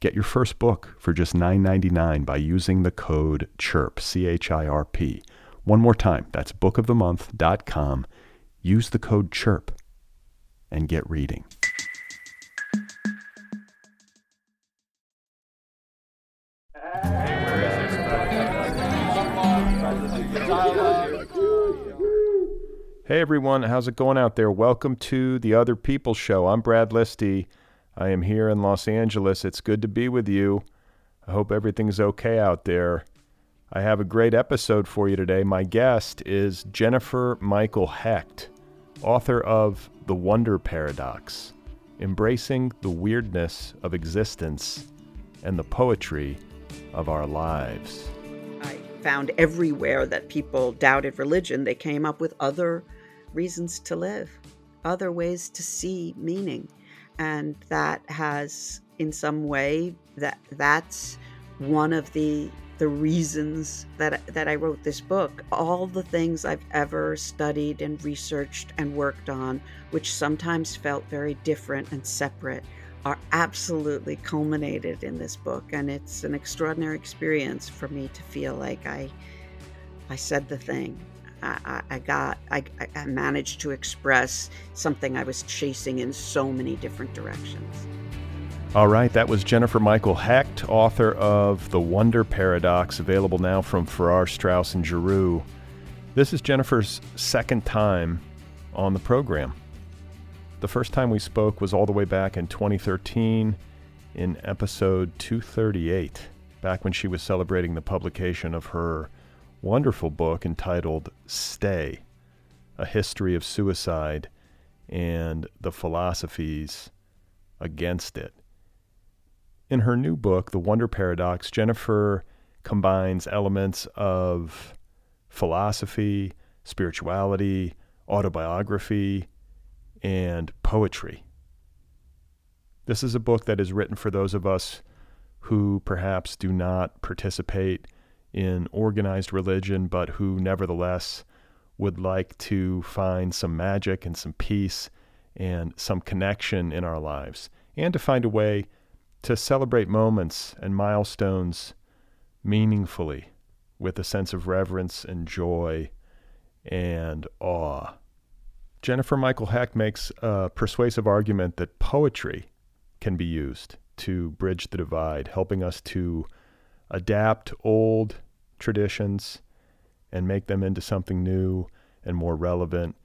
Get your first book for just $9.99 by using the code CHIRP, C H I R P. One more time, that's bookofthemonth.com. Use the code CHIRP and get reading. Hey everyone, how's it going out there? Welcome to the Other People Show. I'm Brad Listi. I am here in Los Angeles. It's good to be with you. I hope everything's okay out there. I have a great episode for you today. My guest is Jennifer Michael Hecht, author of The Wonder Paradox Embracing the Weirdness of Existence and the Poetry of Our Lives. I found everywhere that people doubted religion, they came up with other reasons to live, other ways to see meaning and that has in some way that that's one of the the reasons that that I wrote this book. All the things I've ever studied and researched and worked on which sometimes felt very different and separate are absolutely culminated in this book and it's an extraordinary experience for me to feel like I I said the thing I, I got, I, I managed to express something I was chasing in so many different directions. All right, that was Jennifer Michael Hecht, author of The Wonder Paradox, available now from Farrar, Straus, and Giroux. This is Jennifer's second time on the program. The first time we spoke was all the way back in 2013 in episode 238, back when she was celebrating the publication of her wonderful book entitled Stay A History of Suicide and the Philosophies Against It. In her new book, The Wonder Paradox, Jennifer combines elements of philosophy, spirituality, autobiography, and poetry. This is a book that is written for those of us who perhaps do not participate in organized religion, but who nevertheless would like to find some magic and some peace and some connection in our lives, and to find a way to celebrate moments and milestones meaningfully with a sense of reverence and joy and awe. Jennifer Michael Hecht makes a persuasive argument that poetry can be used to bridge the divide, helping us to adapt old traditions and make them into something new and more relevant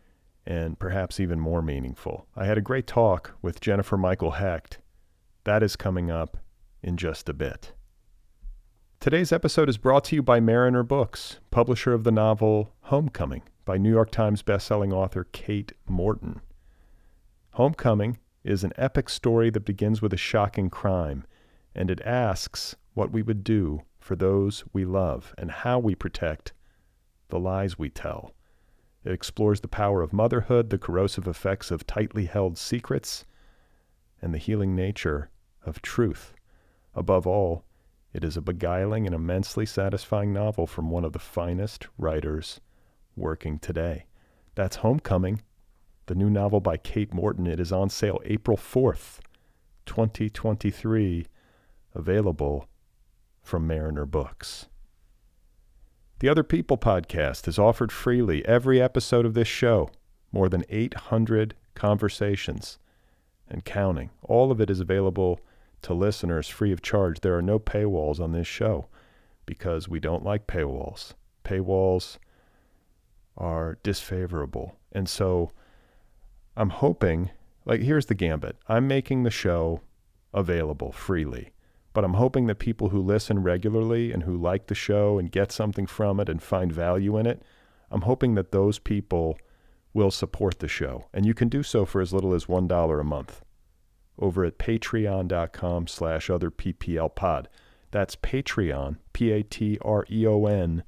and perhaps even more meaningful. I had a great talk with Jennifer Michael Hecht. That is coming up in just a bit. Today's episode is brought to you by Mariner Books, publisher of the novel Homecoming by New York Times bestselling author Kate Morton. Homecoming is an epic story that begins with a shocking crime, and it asks what we would do for those we love and how we protect the lies we tell. It explores the power of motherhood, the corrosive effects of tightly held secrets, and the healing nature of truth. Above all, it is a beguiling and immensely satisfying novel from one of the finest writers working today. That's Homecoming the new novel by Kate Morton. It is on sale April 4th, 2023, available from Mariner Books. The Other People podcast is offered freely every episode of this show. More than 800 conversations and counting. All of it is available to listeners free of charge. There are no paywalls on this show because we don't like paywalls. Paywalls are disfavorable. And so I'm hoping, like, here's the gambit I'm making the show available freely, but I'm hoping that people who listen regularly and who like the show and get something from it and find value in it, I'm hoping that those people will support the show. And you can do so for as little as $1 a month over at patreon.com slash other PPL pod. That's Patreon, P-A-T-R-E-O-N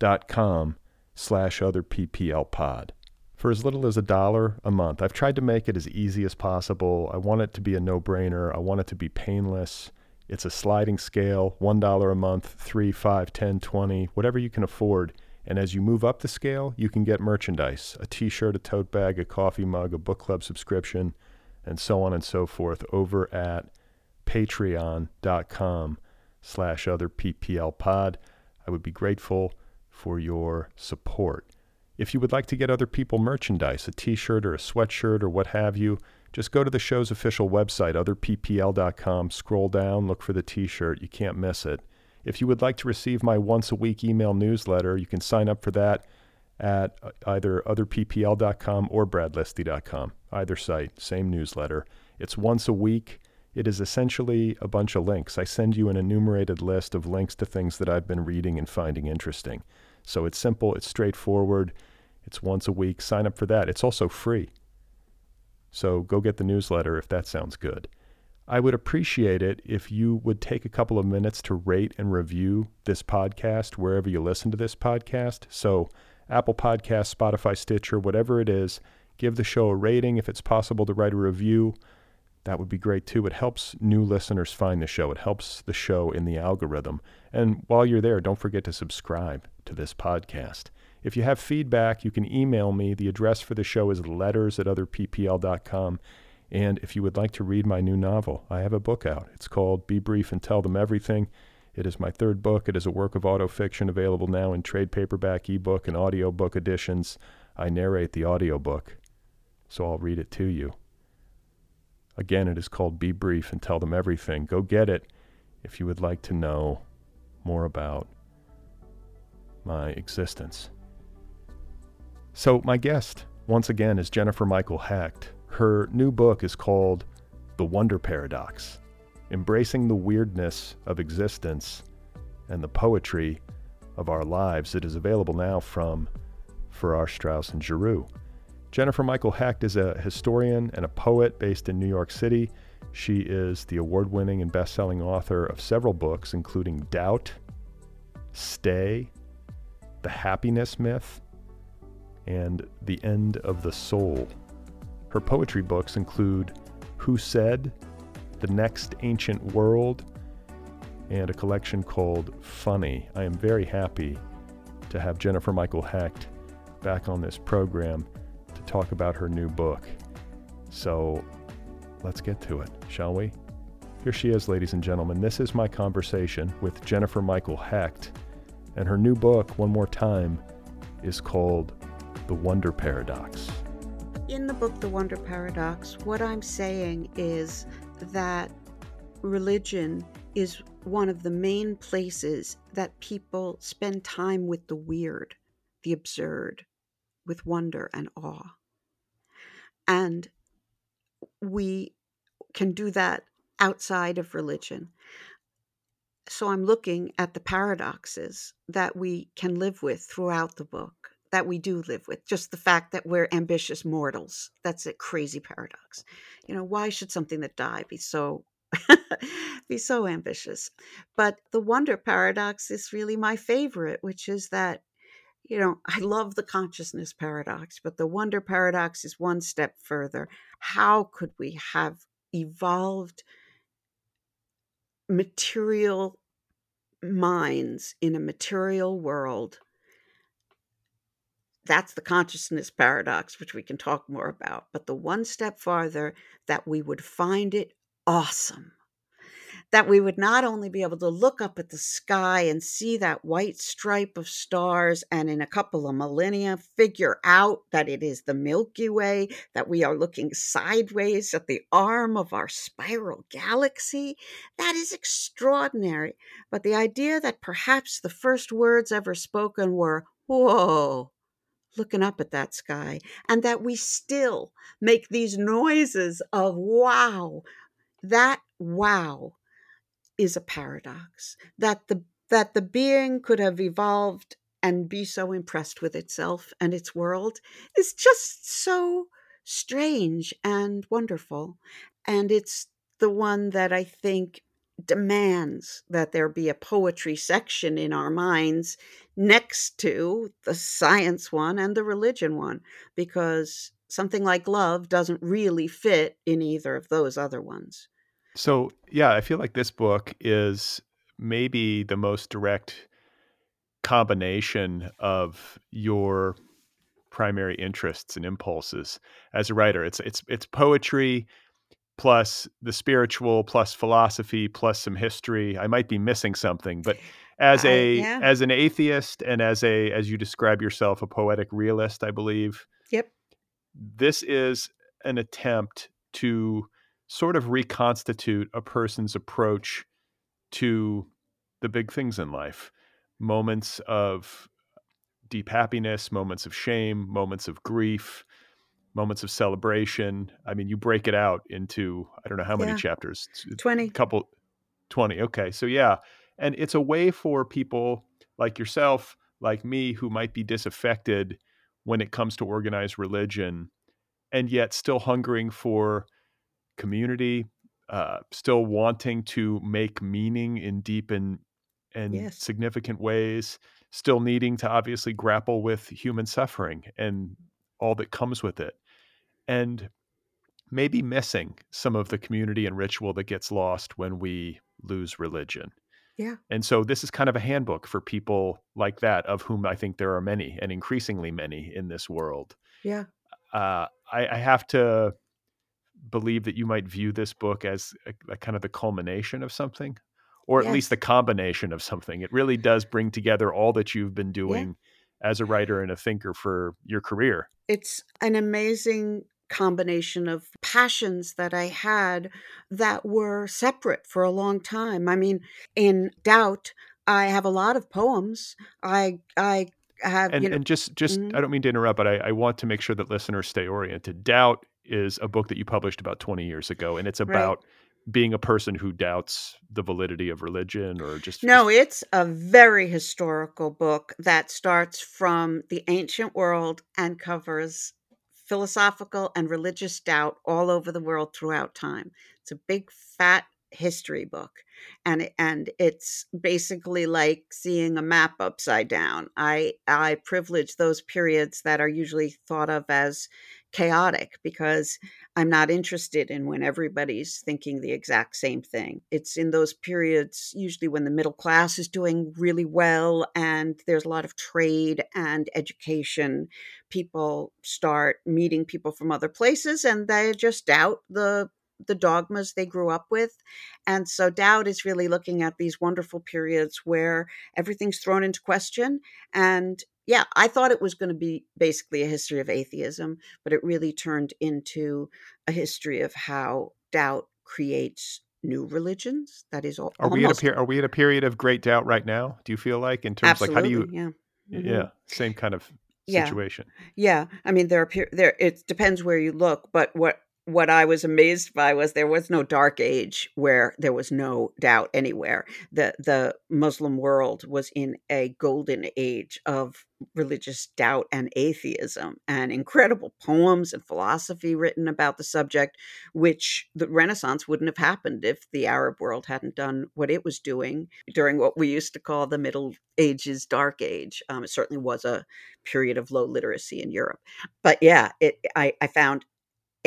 dot com slash other PPL pod. For as little as a dollar a month. I've tried to make it as easy as possible. I want it to be a no-brainer. I want it to be painless. It's a sliding scale, $1 a month, 3, 5, 10, 20, whatever you can afford. And as you move up the scale, you can get merchandise, a t-shirt, a tote bag, a coffee mug, a book club subscription, and so on and so forth over at patreon.com slash other PPL pod. I would be grateful for your support. If you would like to get other people merchandise, a t-shirt or a sweatshirt or what have you, just go to the show's official website, otherppl.com, scroll down, look for the t-shirt. You can't miss it. If you would like to receive my once a week email newsletter, you can sign up for that at either otherppl.com or bradlisti.com. Either site, same newsletter. It's once a week. It is essentially a bunch of links. I send you an enumerated list of links to things that I've been reading and finding interesting. So it's simple, it's straightforward, it's once a week. Sign up for that. It's also free. So go get the newsletter if that sounds good. I would appreciate it if you would take a couple of minutes to rate and review this podcast wherever you listen to this podcast. So Apple Podcast, Spotify, Stitcher, whatever it is. Give the show a rating. If it's possible to write a review, that would be great too. It helps new listeners find the show, it helps the show in the algorithm. And while you're there, don't forget to subscribe to this podcast. If you have feedback, you can email me. The address for the show is letters at otherppl.com. And if you would like to read my new novel, I have a book out. It's called Be Brief and Tell Them Everything. It is my third book. It is a work of autofiction available now in trade paperback, ebook, and audiobook editions. I narrate the audiobook, so I'll read it to you. Again, it is called Be Brief and Tell Them Everything. Go get it if you would like to know more about my existence. So, my guest, once again, is Jennifer Michael Hecht. Her new book is called The Wonder Paradox embracing the weirdness of existence and the poetry of our lives. It is available now from Farrar, Straus, and Giroux. Jennifer Michael Hecht is a historian and a poet based in New York City. She is the award winning and best selling author of several books, including Doubt, Stay, The Happiness Myth, and The End of the Soul. Her poetry books include Who Said, the Next Ancient World, and a collection called Funny. I am very happy to have Jennifer Michael Hecht back on this program to talk about her new book. So let's get to it, shall we? Here she is, ladies and gentlemen. This is my conversation with Jennifer Michael Hecht, and her new book, one more time, is called The Wonder Paradox. In the book, The Wonder Paradox, what I'm saying is that religion is one of the main places that people spend time with the weird, the absurd, with wonder and awe. And we can do that outside of religion. So I'm looking at the paradoxes that we can live with throughout the book that we do live with just the fact that we're ambitious mortals that's a crazy paradox. You know why should something that died be so be so ambitious? But the wonder paradox is really my favorite which is that you know i love the consciousness paradox but the wonder paradox is one step further. How could we have evolved material minds in a material world that's the consciousness paradox, which we can talk more about. But the one step farther, that we would find it awesome that we would not only be able to look up at the sky and see that white stripe of stars and in a couple of millennia figure out that it is the Milky Way, that we are looking sideways at the arm of our spiral galaxy. That is extraordinary. But the idea that perhaps the first words ever spoken were, Whoa, looking up at that sky, and that we still make these noises of wow. That wow is a paradox that the that the being could have evolved and be so impressed with itself and its world is just so strange and wonderful and it's the one that i think demands that there be a poetry section in our minds next to the science one and the religion one because something like love doesn't really fit in either of those other ones so, yeah, I feel like this book is maybe the most direct combination of your primary interests and impulses as a writer. It's it's it's poetry plus the spiritual plus philosophy plus some history. I might be missing something, but as a yeah. as an atheist and as a as you describe yourself a poetic realist, I believe. Yep. This is an attempt to sort of reconstitute a person's approach to the big things in life moments of deep happiness, moments of shame, moments of grief, moments of celebration. I mean, you break it out into I don't know how many yeah. chapters. 20. Couple 20. Okay. So yeah, and it's a way for people like yourself, like me who might be disaffected when it comes to organized religion and yet still hungering for community, uh, still wanting to make meaning in deep and and yes. significant ways, still needing to obviously grapple with human suffering and all that comes with it, and maybe missing some of the community and ritual that gets lost when we lose religion. Yeah. And so this is kind of a handbook for people like that, of whom I think there are many and increasingly many in this world. Yeah. Uh, I, I, have to believe that you might view this book as a, a kind of the culmination of something or at yes. least the combination of something it really does bring together all that you've been doing yeah. as a writer and a thinker for your career it's an amazing combination of passions that I had that were separate for a long time. I mean, in doubt, I have a lot of poems. I I have and, you know, and just just mm-hmm. I don't mean to interrupt, but I, I want to make sure that listeners stay oriented. Doubt is a book that you published about 20 years ago, and it's about right. being a person who doubts the validity of religion or just. No, it's a very historical book that starts from the ancient world and covers philosophical and religious doubt all over the world throughout time. It's a big, fat history book and and it's basically like seeing a map upside down i i privilege those periods that are usually thought of as chaotic because I'm not interested in when everybody's thinking the exact same thing. It's in those periods, usually when the middle class is doing really well and there's a lot of trade and education. People start meeting people from other places and they just doubt the the dogmas they grew up with. And so Doubt is really looking at these wonderful periods where everything's thrown into question and yeah, I thought it was going to be basically a history of atheism, but it really turned into a history of how doubt creates new religions. That is all. Are we at a per- are we at a period of great doubt right now? Do you feel like in terms Absolutely, like how do you? Yeah. Mm-hmm. Yeah, same kind of situation. Yeah. yeah, I mean there are there. It depends where you look, but what what I was amazed by was there was no dark age where there was no doubt anywhere. The the Muslim world was in a golden age of religious doubt and atheism and incredible poems and philosophy written about the subject which the renaissance wouldn't have happened if the arab world hadn't done what it was doing during what we used to call the middle ages dark age um, it certainly was a period of low literacy in europe but yeah it, I, I found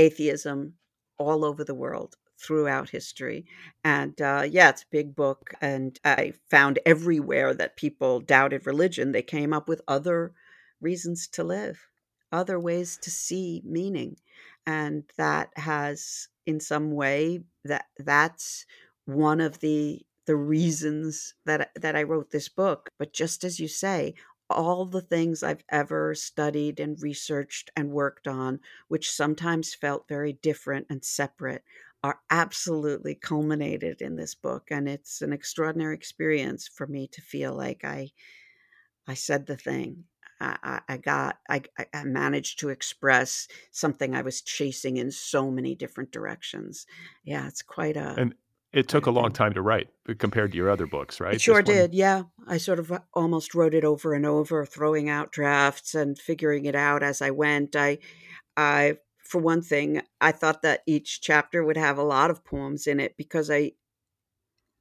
atheism all over the world throughout history. And uh, yeah, it's a big book. And I found everywhere that people doubted religion, they came up with other reasons to live, other ways to see meaning. And that has in some way that that's one of the the reasons that that I wrote this book. But just as you say, all the things I've ever studied and researched and worked on, which sometimes felt very different and separate, are absolutely culminated in this book. And it's an extraordinary experience for me to feel like I I said the thing. I, I got I, I managed to express something I was chasing in so many different directions. Yeah, it's quite a and it took a long time to write compared to your other books, right? It sure did. Yeah. I sort of uh, almost wrote it over and over, throwing out drafts and figuring it out as I went. I I for one thing, I thought that each chapter would have a lot of poems in it because I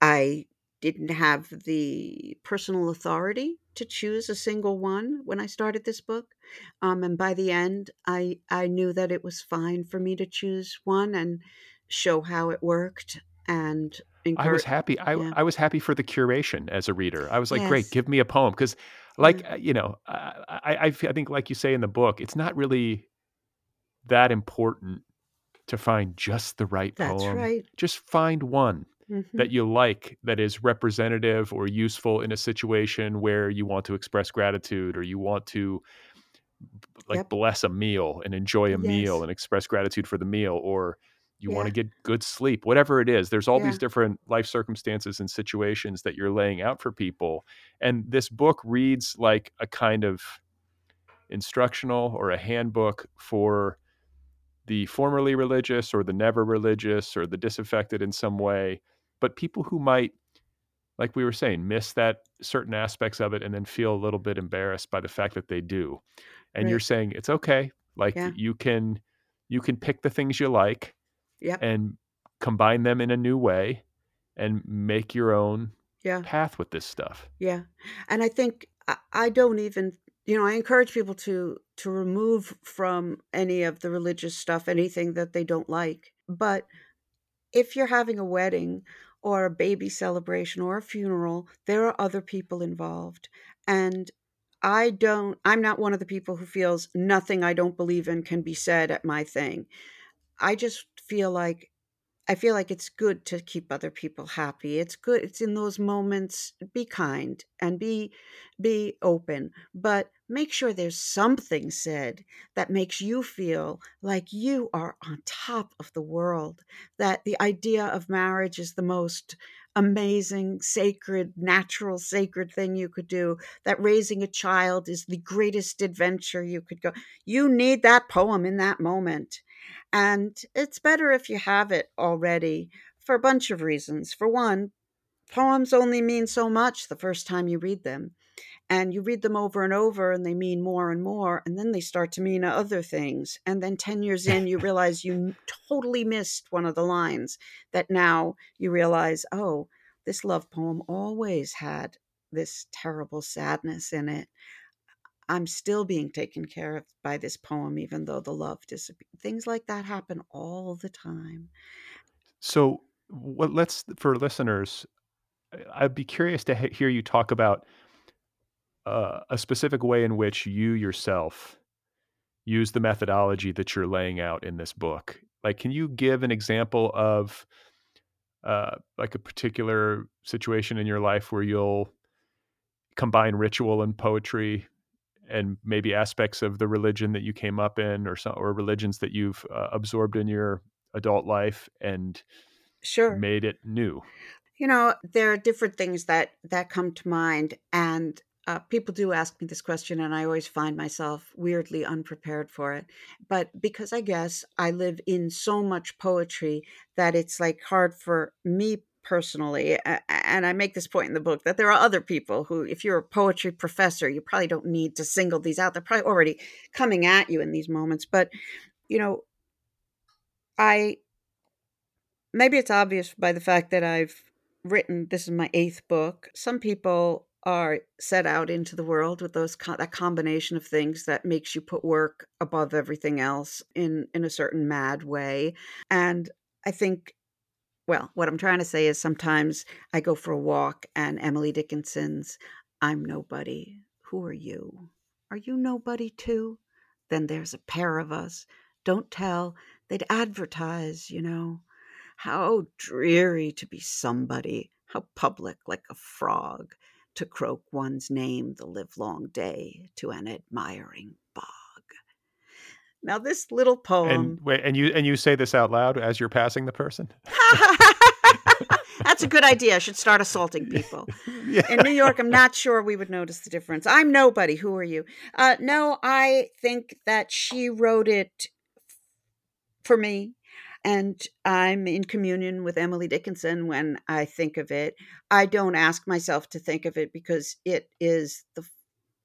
I didn't have the personal authority to choose a single one when I started this book. Um, and by the end, I I knew that it was fine for me to choose one and show how it worked and I was happy. I, yeah. I was happy for the curation as a reader. I was like, yes. great, give me a poem because, like yeah. you know, I, I I think like you say in the book, it's not really that important to find just the right That's poem. Right. Just find one mm-hmm. that you like that is representative or useful in a situation where you want to express gratitude or you want to like yep. bless a meal and enjoy a yes. meal and express gratitude for the meal or you yeah. want to get good sleep, whatever it is. There's all yeah. these different life circumstances and situations that you're laying out for people. And this book reads like a kind of instructional or a handbook for the formerly religious or the never religious or the disaffected in some way, but people who might, like we were saying, miss that certain aspects of it and then feel a little bit embarrassed by the fact that they do. And right. you're saying it's okay. Like yeah. you can you can pick the things you like yep. and combine them in a new way and make your own yeah. path with this stuff. Yeah. And I think I, I don't even you know, I encourage people to to remove from any of the religious stuff anything that they don't like. But if you're having a wedding or a baby celebration or a funeral, there are other people involved. And I don't I'm not one of the people who feels nothing I don't believe in can be said at my thing. I just feel like I feel like it's good to keep other people happy. It's good. It's in those moments be kind and be be open, but make sure there's something said that makes you feel like you are on top of the world. That the idea of marriage is the most amazing, sacred, natural, sacred thing you could do. That raising a child is the greatest adventure you could go. You need that poem in that moment and it's better if you have it already for a bunch of reasons. For one, poems only mean so much the first time you read them. And you read them over and over, and they mean more and more. And then they start to mean other things. And then 10 years in, you realize you totally missed one of the lines that now you realize, oh, this love poem always had this terrible sadness in it. I'm still being taken care of by this poem, even though the love disappears. Things like that happen all the time. So, what let's for listeners, I'd be curious to hear you talk about uh, a specific way in which you yourself use the methodology that you're laying out in this book. Like, can you give an example of uh, like a particular situation in your life where you'll combine ritual and poetry and maybe aspects of the religion that you came up in or some or religions that you've uh, absorbed in your adult life and sure. made it new? You know there are different things that that come to mind and uh, people do ask me this question and i always find myself weirdly unprepared for it. But because i guess i live in so much poetry that it's like hard for me personally and i make this point in the book that there are other people who if you're a poetry professor you probably don't need to single these out. They're probably already coming at you in these moments but you know i maybe it's obvious by the fact that i've written this is my eighth book. Some people are set out into the world with those that combination of things that makes you put work above everything else in in a certain mad way. And i think well, what I'm trying to say is sometimes I go for a walk and Emily Dickinson's I'm nobody. Who are you? Are you nobody too? Then there's a pair of us. Don't tell. They'd advertise, you know. How dreary to be somebody, how public like a frog, to croak one's name the livelong day to an admiring bog. Now this little poem And wait, and you and you say this out loud as you're passing the person? That's a good idea. I should start assaulting people. yeah. In New York, I'm not sure we would notice the difference. I'm nobody. Who are you? Uh, no, I think that she wrote it for me. And I'm in communion with Emily Dickinson when I think of it. I don't ask myself to think of it because it is the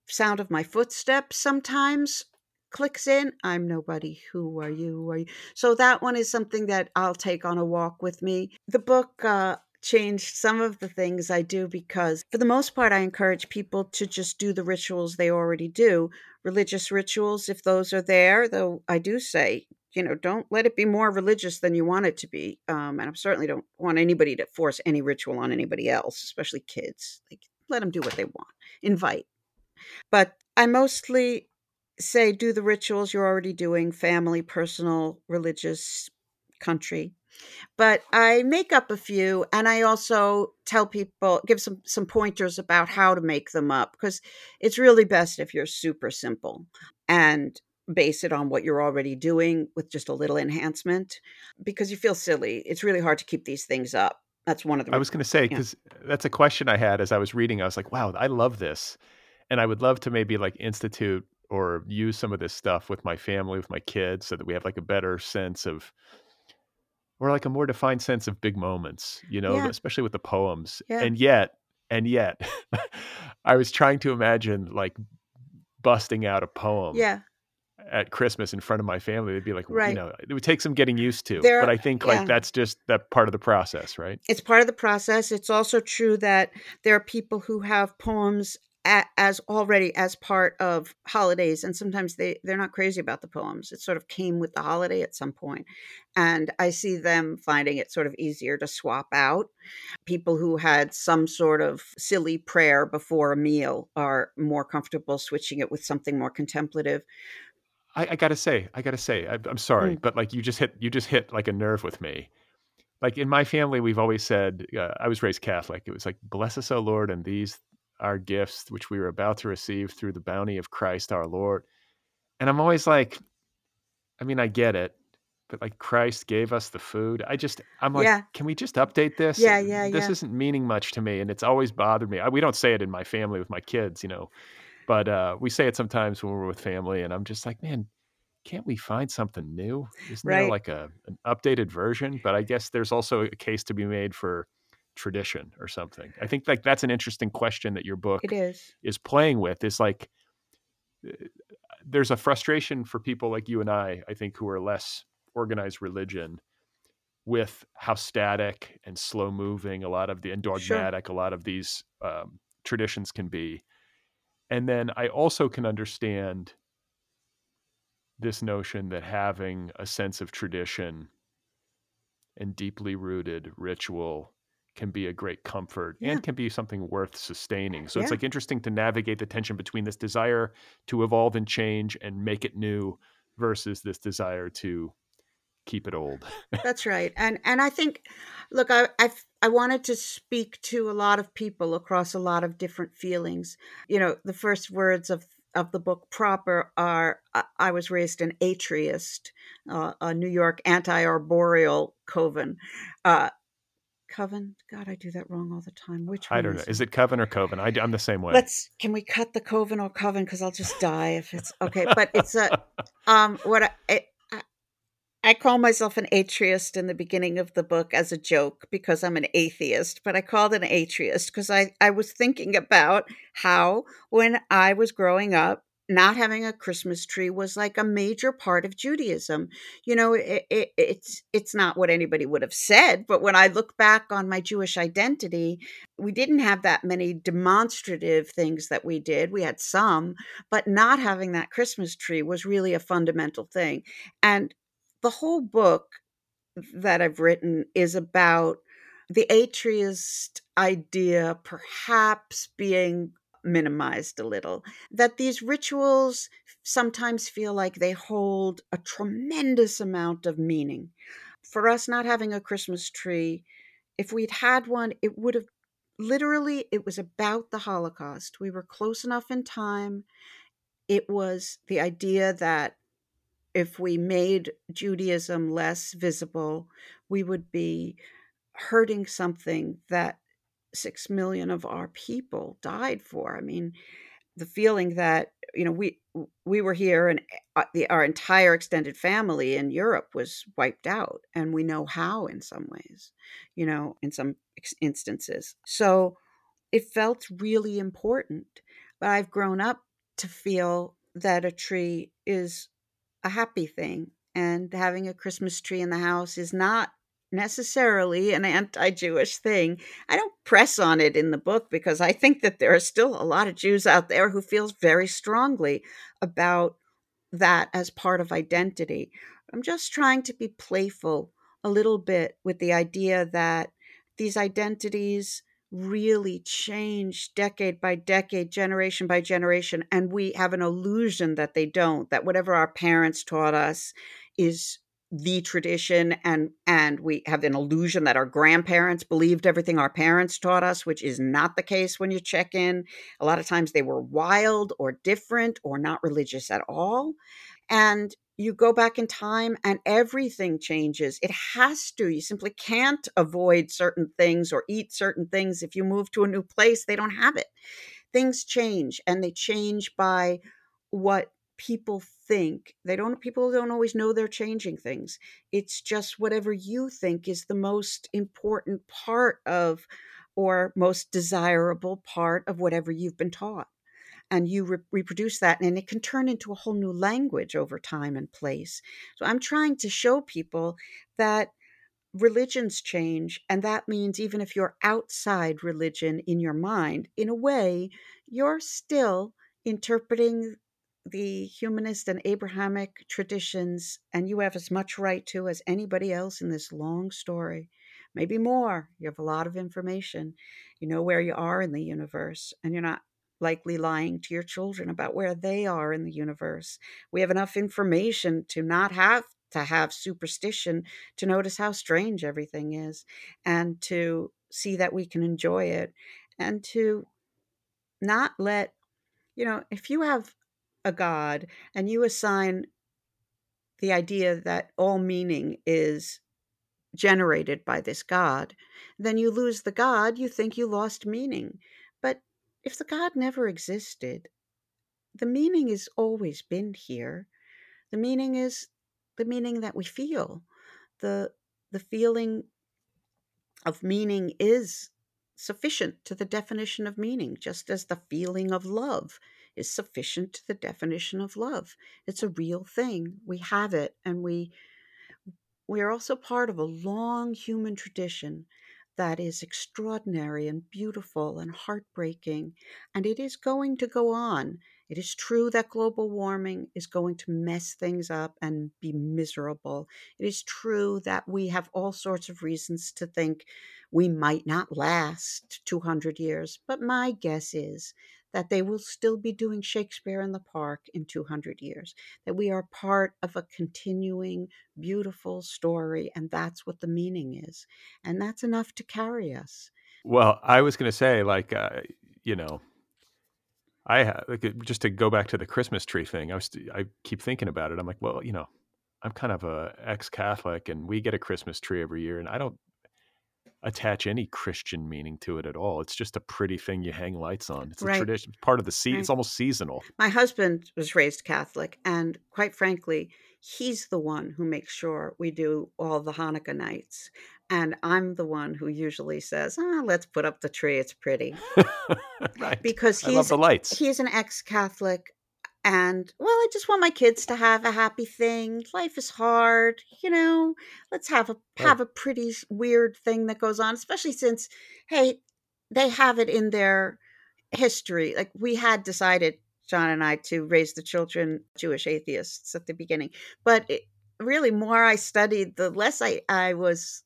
sound of my footsteps sometimes clicks in. I'm nobody. Who are you? Who are you? So that one is something that I'll take on a walk with me. The book uh, changed some of the things I do because, for the most part, I encourage people to just do the rituals they already do. Religious rituals, if those are there, though I do say, you know, don't let it be more religious than you want it to be. Um, and I certainly don't want anybody to force any ritual on anybody else, especially kids. Like, let them do what they want, invite. But I mostly say do the rituals you're already doing family, personal, religious, country. But I make up a few and I also tell people, give some, some pointers about how to make them up because it's really best if you're super simple and base it on what you're already doing with just a little enhancement because you feel silly. It's really hard to keep these things up. That's one of the I was going to say yeah. because that's a question I had as I was reading. I was like, "Wow, I love this," and I would love to maybe like institute or use some of this stuff with my family, with my kids, so that we have like a better sense of, or like a more defined sense of big moments. You know, Yeah. especially with the poems. Yeah. And yet, and yet, I was trying to imagine like busting out a poem Yeah. at Christmas in front of my family. They'd be like, you know, it would take some getting used to. There- but I think yeah. like that's just that part of the process, right? it's part of the process. It's also true that there are people who have poems as already as part of holidays, and sometimes they they're not crazy about the poems. It sort of came with the holiday at some point, and I see them finding it sort of easier to swap out. People who had some sort of silly prayer before a meal are more comfortable switching it with something more contemplative. I, I gotta say, I gotta say, I, I'm sorry, Mm. but like you just hit, you just hit like a nerve with me. Like in my family, we've always said, uh, I was raised Catholic. It was like, "Bless us, O Lord, and these our gifts which we were about to receive through the bounty of Christ our Lord." And I'm always like, I mean, I get it, but like Christ gave us the food. I just, I'm like, Yeah. can we just update this? Yeah, yeah, This yeah. isn't meaning much to me, and it's always bothered me. I, we don't say it in my family with my kids, you know, but uh, we say it sometimes when we're with family, and I'm just like, man, can't we find something new? Isn't there like a an updated version? But I guess there's also a case to be made for tradition or something. I think like that's an interesting question that your book It is. is playing with. Is like uh, there's a frustration for people like you and I, I think, who are less organized religion with how static and slow moving a lot of the and Sure. dogmatic a lot of these um, traditions can be. And then I also can understand this notion that having a sense of tradition and deeply rooted ritual can be a great comfort Yeah. and can be something worth sustaining. So it's like interesting to navigate the tension between this desire to evolve and change and make it new versus this desire to keep it old. That's right. And and I think look, I I I wanted to speak to a lot of people across a lot of different feelings. You know, the first words of of the book proper are I, was raised an atreeist, uh, a New York anti-arboreal coven. Uh coven? God, I do that wrong all the time. Which one I don't know. is Is it Coven or Coven? I, am the same way. Let's can we cut the coven or coven because I'll just die if it's okay. But it's a um what I, I I call myself an atheist in the beginning of the book as a joke because I'm an atheist, but I called an atheist because I, I was thinking about how when I was growing up, not having a Christmas tree was like a major part of Judaism. You know, it, it, it's it's not what anybody would have said, but when I look back on my Jewish identity, we didn't have that many demonstrative things that we did. We had some, but not having that Christmas tree was really a fundamental thing. And the whole book that I've written is about the atheist idea perhaps being minimized a little. That these rituals sometimes feel like they hold a tremendous amount of meaning. For us, not having a Christmas tree, if we'd had one, it would have literally, it was about the Holocaust. We were close enough in time. It was the idea that if we made Judaism less visible, we would be hurting something that six million of our people died for. I mean, the feeling that you know we we were here and uh, the, our entire extended family in Europe was wiped out, and we know how in some ways, you know, in some instances. So it felt really important. But I've grown up to feel that a tree is a happy thing, and having a Christmas tree in the house is not necessarily an anti Jewish thing. I don't press on it in the book because I think that there are still a lot of Jews out there who feel very strongly about that as part of identity. I'm just trying to be playful a little bit with the idea that these identities really change decade by decade, generation by generation, and we have an illusion that they don't, that whatever our parents taught us is the tradition and and we have an illusion that our grandparents believed everything our parents taught us which is not the case when you check in. A lot of times they were wild or different or not religious at all and you go back in time and everything changes. It has to you simply can't avoid certain things or eat certain things if you move to a new place they don't have it. Things change and they change by what people think they don't people don't always know they're changing things. It's just whatever you think is the most important part of or most desirable part of whatever you've been taught. And you re- reproduce that and it can turn into a whole new language over time and place. So i'm trying to show people that religions change and that means even if you're outside religion in your mind in a way you're still interpreting the humanist and Abrahamic traditions, and you have as much right to as anybody else in this long story. Maybe more. You have a lot of information. You know where you are in the universe, and you're not likely lying to your children about where they are in the universe. We have enough information to not have to have superstition to notice how strange everything is and to see that we can enjoy it and to not let you know if you have a God and you assign the idea that all meaning is generated by this God, then you lose the God, you think you lost meaning. But if the God never existed, the meaning has always been here. The meaning is the meaning that we feel. The the feeling of meaning is sufficient to the definition of meaning, just as the feeling of love is sufficient to the definition of love. It's a real thing. We have it, and we we are also part of a long human tradition that is extraordinary and beautiful and heartbreaking, and it is going to go on. It is true that global warming is going to mess things up and be miserable. It is true that we have all sorts of reasons to think we might not last 200 years, but my guess is that they will still be doing Shakespeare in the Park in 200 years, that we are part of a continuing, beautiful story, and that's what the meaning is. And that's enough to carry us. Well, I was going to say, like, uh, you know, I have, like, just to go back to the Christmas tree thing, I was, I keep thinking about it. I'm like, well, you know, I'm kind of a ex-Catholic, and we get a Christmas tree every year, and I don't attach any Christian meaning to it at all. It's just a pretty thing you hang lights on. It's right. a tradition, it's part of the season. Right. It's almost seasonal. My husband was raised Catholic, and quite frankly, he's the one who makes sure we do all the Hanukkah nights. And I'm the one who usually says, "Ah, oh, let's put up the tree. It's pretty." right. Because he's I love the lights. He's an ex-Catholic and well i just want my kids to have a happy thing. Life is hard you know? Let's have a have a pretty weird thing that goes on especially since hey they have it in their history like we had decided john and i to raise the children jewish atheists at the beginning but it, really more i studied the less i i was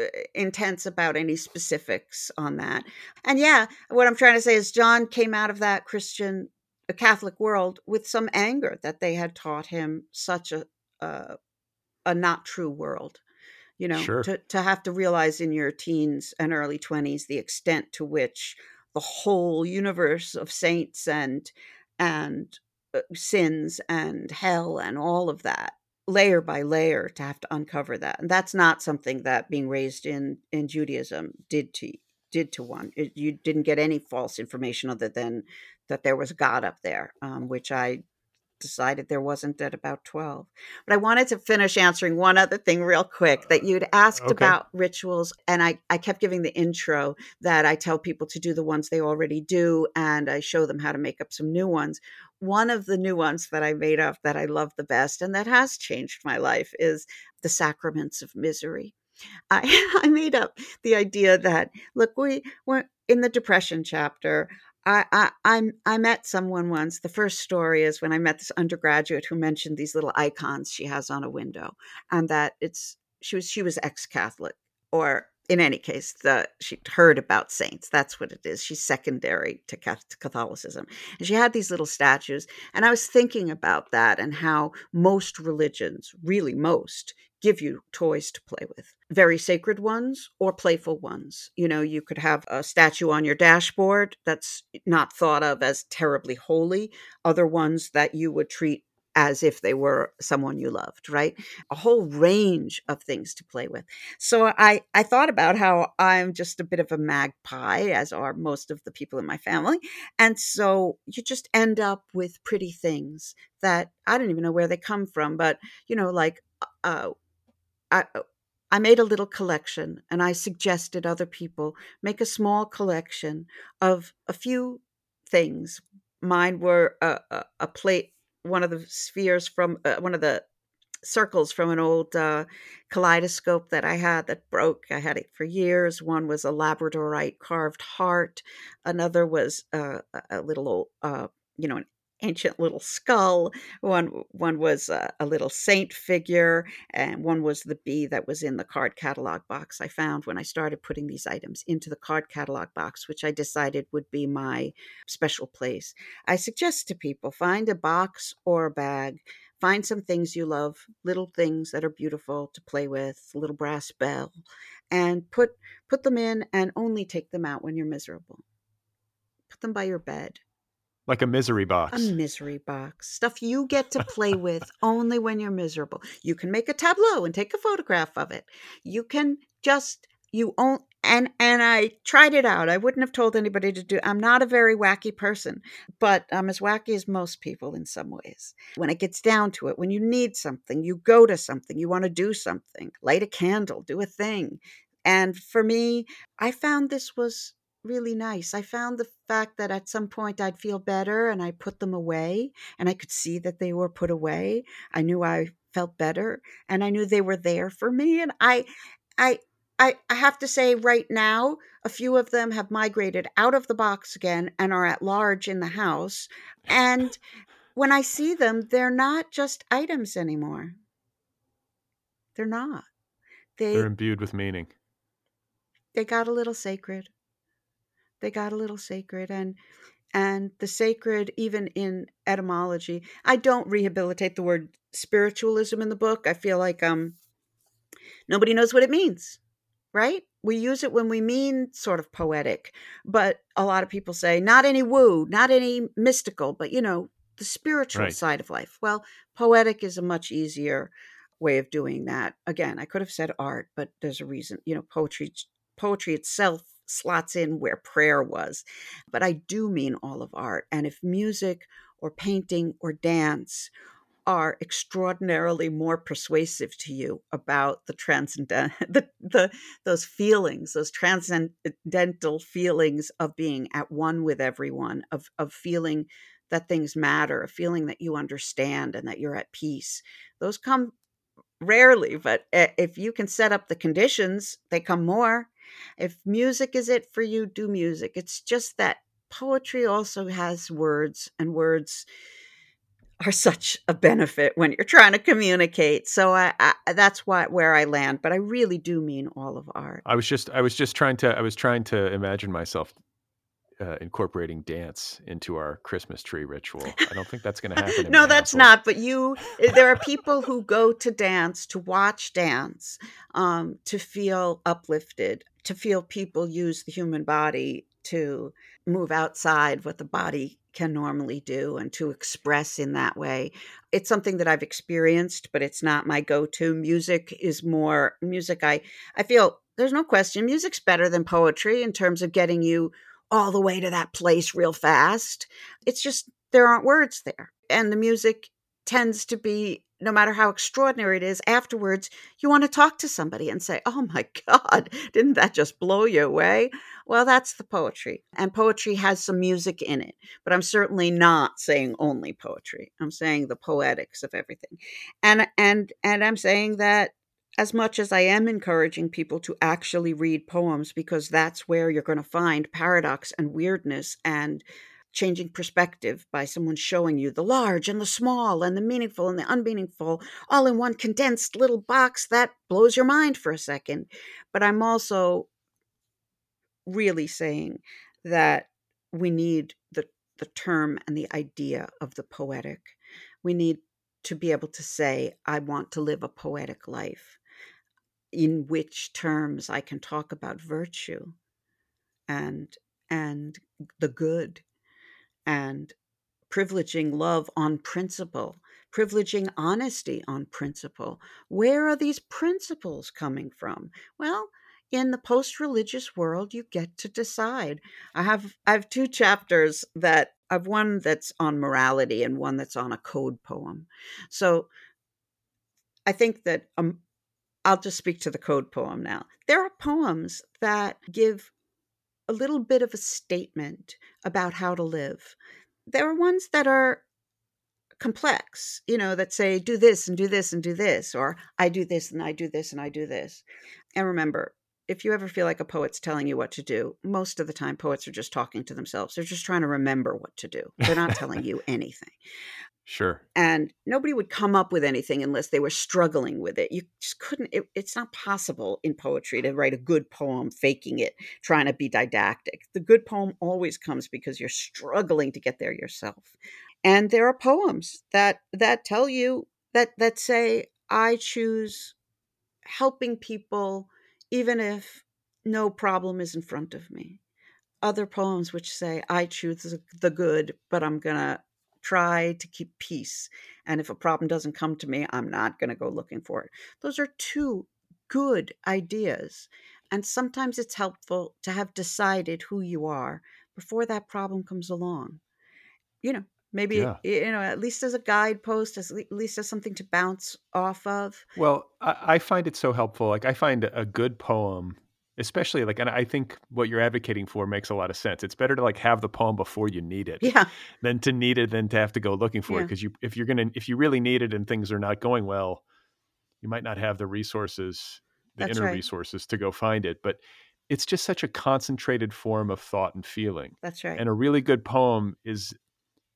uh, intense about any specifics on that. And yeah, what I'm trying to say is John came out of that Christian a Catholic world with some anger that they had taught him such a a, a not true world. You know, Sure. to to have to realize in your teens and early 20s the extent to which the whole universe of saints and and uh, sins and hell and all of that layer by layer to have to uncover that and that's not something that being raised in in judaism did to did to one it, you didn't get any false information other than that there was god up there um, which i decided there wasn't at about 12 but i wanted to finish answering one other thing real quick that you'd asked Okay. about rituals and I, I kept giving the intro that i tell people to do the ones they already do and i show them how to make up some new ones. One of the new ones that i made up that i love the best and that has changed my life is the sacraments of misery. I, I made up the idea that look we were in the depression chapter I, I I'm I met someone once. The first story is when I met this undergraduate who mentioned these little icons she has on a window, and that it's she was she was ex-Catholic, or in any case, the she heard about saints. That's what it is. She's secondary to Catholicism, and she had these little statues. And I was thinking about that and how most religions, really most, give you toys to play with very sacred ones or playful ones you know you could have a statue on your dashboard that's not thought of as terribly holy other ones that you would treat as if they were someone you loved right a whole range of things to play with so i i thought about how i'm just a bit of a magpie as are most of the people in my family and so you just end up with pretty things that i don't even know where they come from but you know like uh I, I made a little collection and I suggested other people make a small collection of a few things. Mine were a, a, a plate, one of the spheres from uh, one of the circles from an old uh, kaleidoscope that I had that broke. I had it for years. One was a Labradorite carved heart. Another was uh, a little old, uh, you know, an ancient little skull. One one was a, a, little saint figure, and one was the bee that was in the card catalog box I found when I started putting these items into the card catalog box, which I decided would be my special place. I suggest to people find a box or a bag. Find some things you love, little things that are beautiful to play with, little brass bell, and put put them in and only take them out when you're miserable. Put them by your bed like a misery box. A misery box. Stuff you get to play with only when you're miserable. You can make a tableau and take a photograph of it. You can just you own and and I tried it out. I wouldn't have told anybody to do. I'm not a very wacky person, but I'm as wacky as most people in some ways. When it gets down to it, when you need something, you go to something, you want to do something, light a candle, do a thing. And for me, I found this was really nice. I found the fact that at some point I'd feel better and I put them away and I could see that they were put away. I knew I felt better and I knew they were there for me and I I I, I have to say right now a few of them have migrated out of the box again and are at large in the house and when I see them they're not just items anymore. They're not. They They're imbued with meaning. They got a little sacred they got a little sacred and and the sacred even in etymology i don't rehabilitate the word spiritualism in the book i feel like um nobody knows what it means right? We use it when we mean sort of poetic but a lot of people say not any woo not any mystical but you know the spiritual Right. side of life. Well poetic is a much easier way of doing that. Again i could have said art but there's a reason you know poetry poetry itself slots in where prayer was. But I do mean all of art. And if music or painting or dance are extraordinarily more persuasive to you about the transcendent the, the those feelings those transcendental feelings of being at one with everyone of of feeling that things matter of feeling that you understand and that you're at peace those come rarely but eh, if you can set up the conditions they come more if music is it for you do music it's just that poetry also has words and words are such a benefit when you're trying to communicate. So I, I, that's why where I land. But I really do mean all of art. I was just I was just trying to I was trying to imagine myself uh, incorporating dance into our Christmas tree ritual. I don't think that's going to happen. no, that's household. not. But you, eh, there are people who go to dance to watch dance, um, to feel uplifted, to feel people use the human body to move outside what the body can normally do and to express in that way. It's something that I've experienced, but it's not my go-to. Music is more music I I feel there's no question music's better than poetry in terms of getting you all the way to that place real fast. It's just there aren't words there. And the music tends to be no matter how extraordinary it is, afterwards, you want to talk to somebody and say, Oh my God, didn't that just blow you away? Well, that's the poetry. And poetry has some music in it. But I'm certainly not saying only poetry. I'm saying the poetics of everything. And and and I'm saying that as much as I am encouraging people to actually read poems, because that's where you're going to find paradox and weirdness and changing perspective by someone showing you the large and the small and the meaningful and the unmeaningful all in one condensed little box that blows your mind for a second. But I'm also really saying that we need the, the term and the idea of the poetic. We need to be able to say, I want to live a poetic life in which terms I can talk about virtue and and the good and privileging love on principle, privileging honesty on principle. Where are these principles coming from? Well, in the post-religious world, you get to decide. I have I have two chapters that I've one that's on morality and one that's on a code poem. So I think that um, I'll just speak to the code poem now. There are poems that give a little bit of a statement about how to live. There are ones that are complex, you know, that say, do this and do this and do this, or I do this and I do this and I do this. And remember, if you ever feel like a poet's telling you what to do, most of the time poets are just talking to themselves. They're just trying to remember what to do. They're not telling you anything. Sure. And nobody would come up with anything unless they were struggling with it. You just couldn't, it, it's not possible in poetry to write a good poem faking it, trying to be didactic. The good poem always comes because you're struggling to get there yourself. And there are poems that that tell you that that say I choose helping people even if no problem is in front of me. Other poems which say I choose the good, but I'm going to try to keep peace. And if a problem doesn't come to me, I'm not going to go looking for it. Those are two good ideas. And sometimes it's helpful to have decided who you are before that problem comes along. You know, maybe yeah. you know at least as a guidepost as at least as something to bounce off of well I, I, find it so helpful like i find a good poem especially like and i think what you're advocating for makes a lot of sense it's better to like have the poem before you need it yeah than to need it than to have to go looking for yeah. it because you if you're gonna if you really need it and things are not going well you might not have the resources the That's inner right. resources to go find it but it's just such a concentrated form of thought and feeling That's right. And a really good poem is,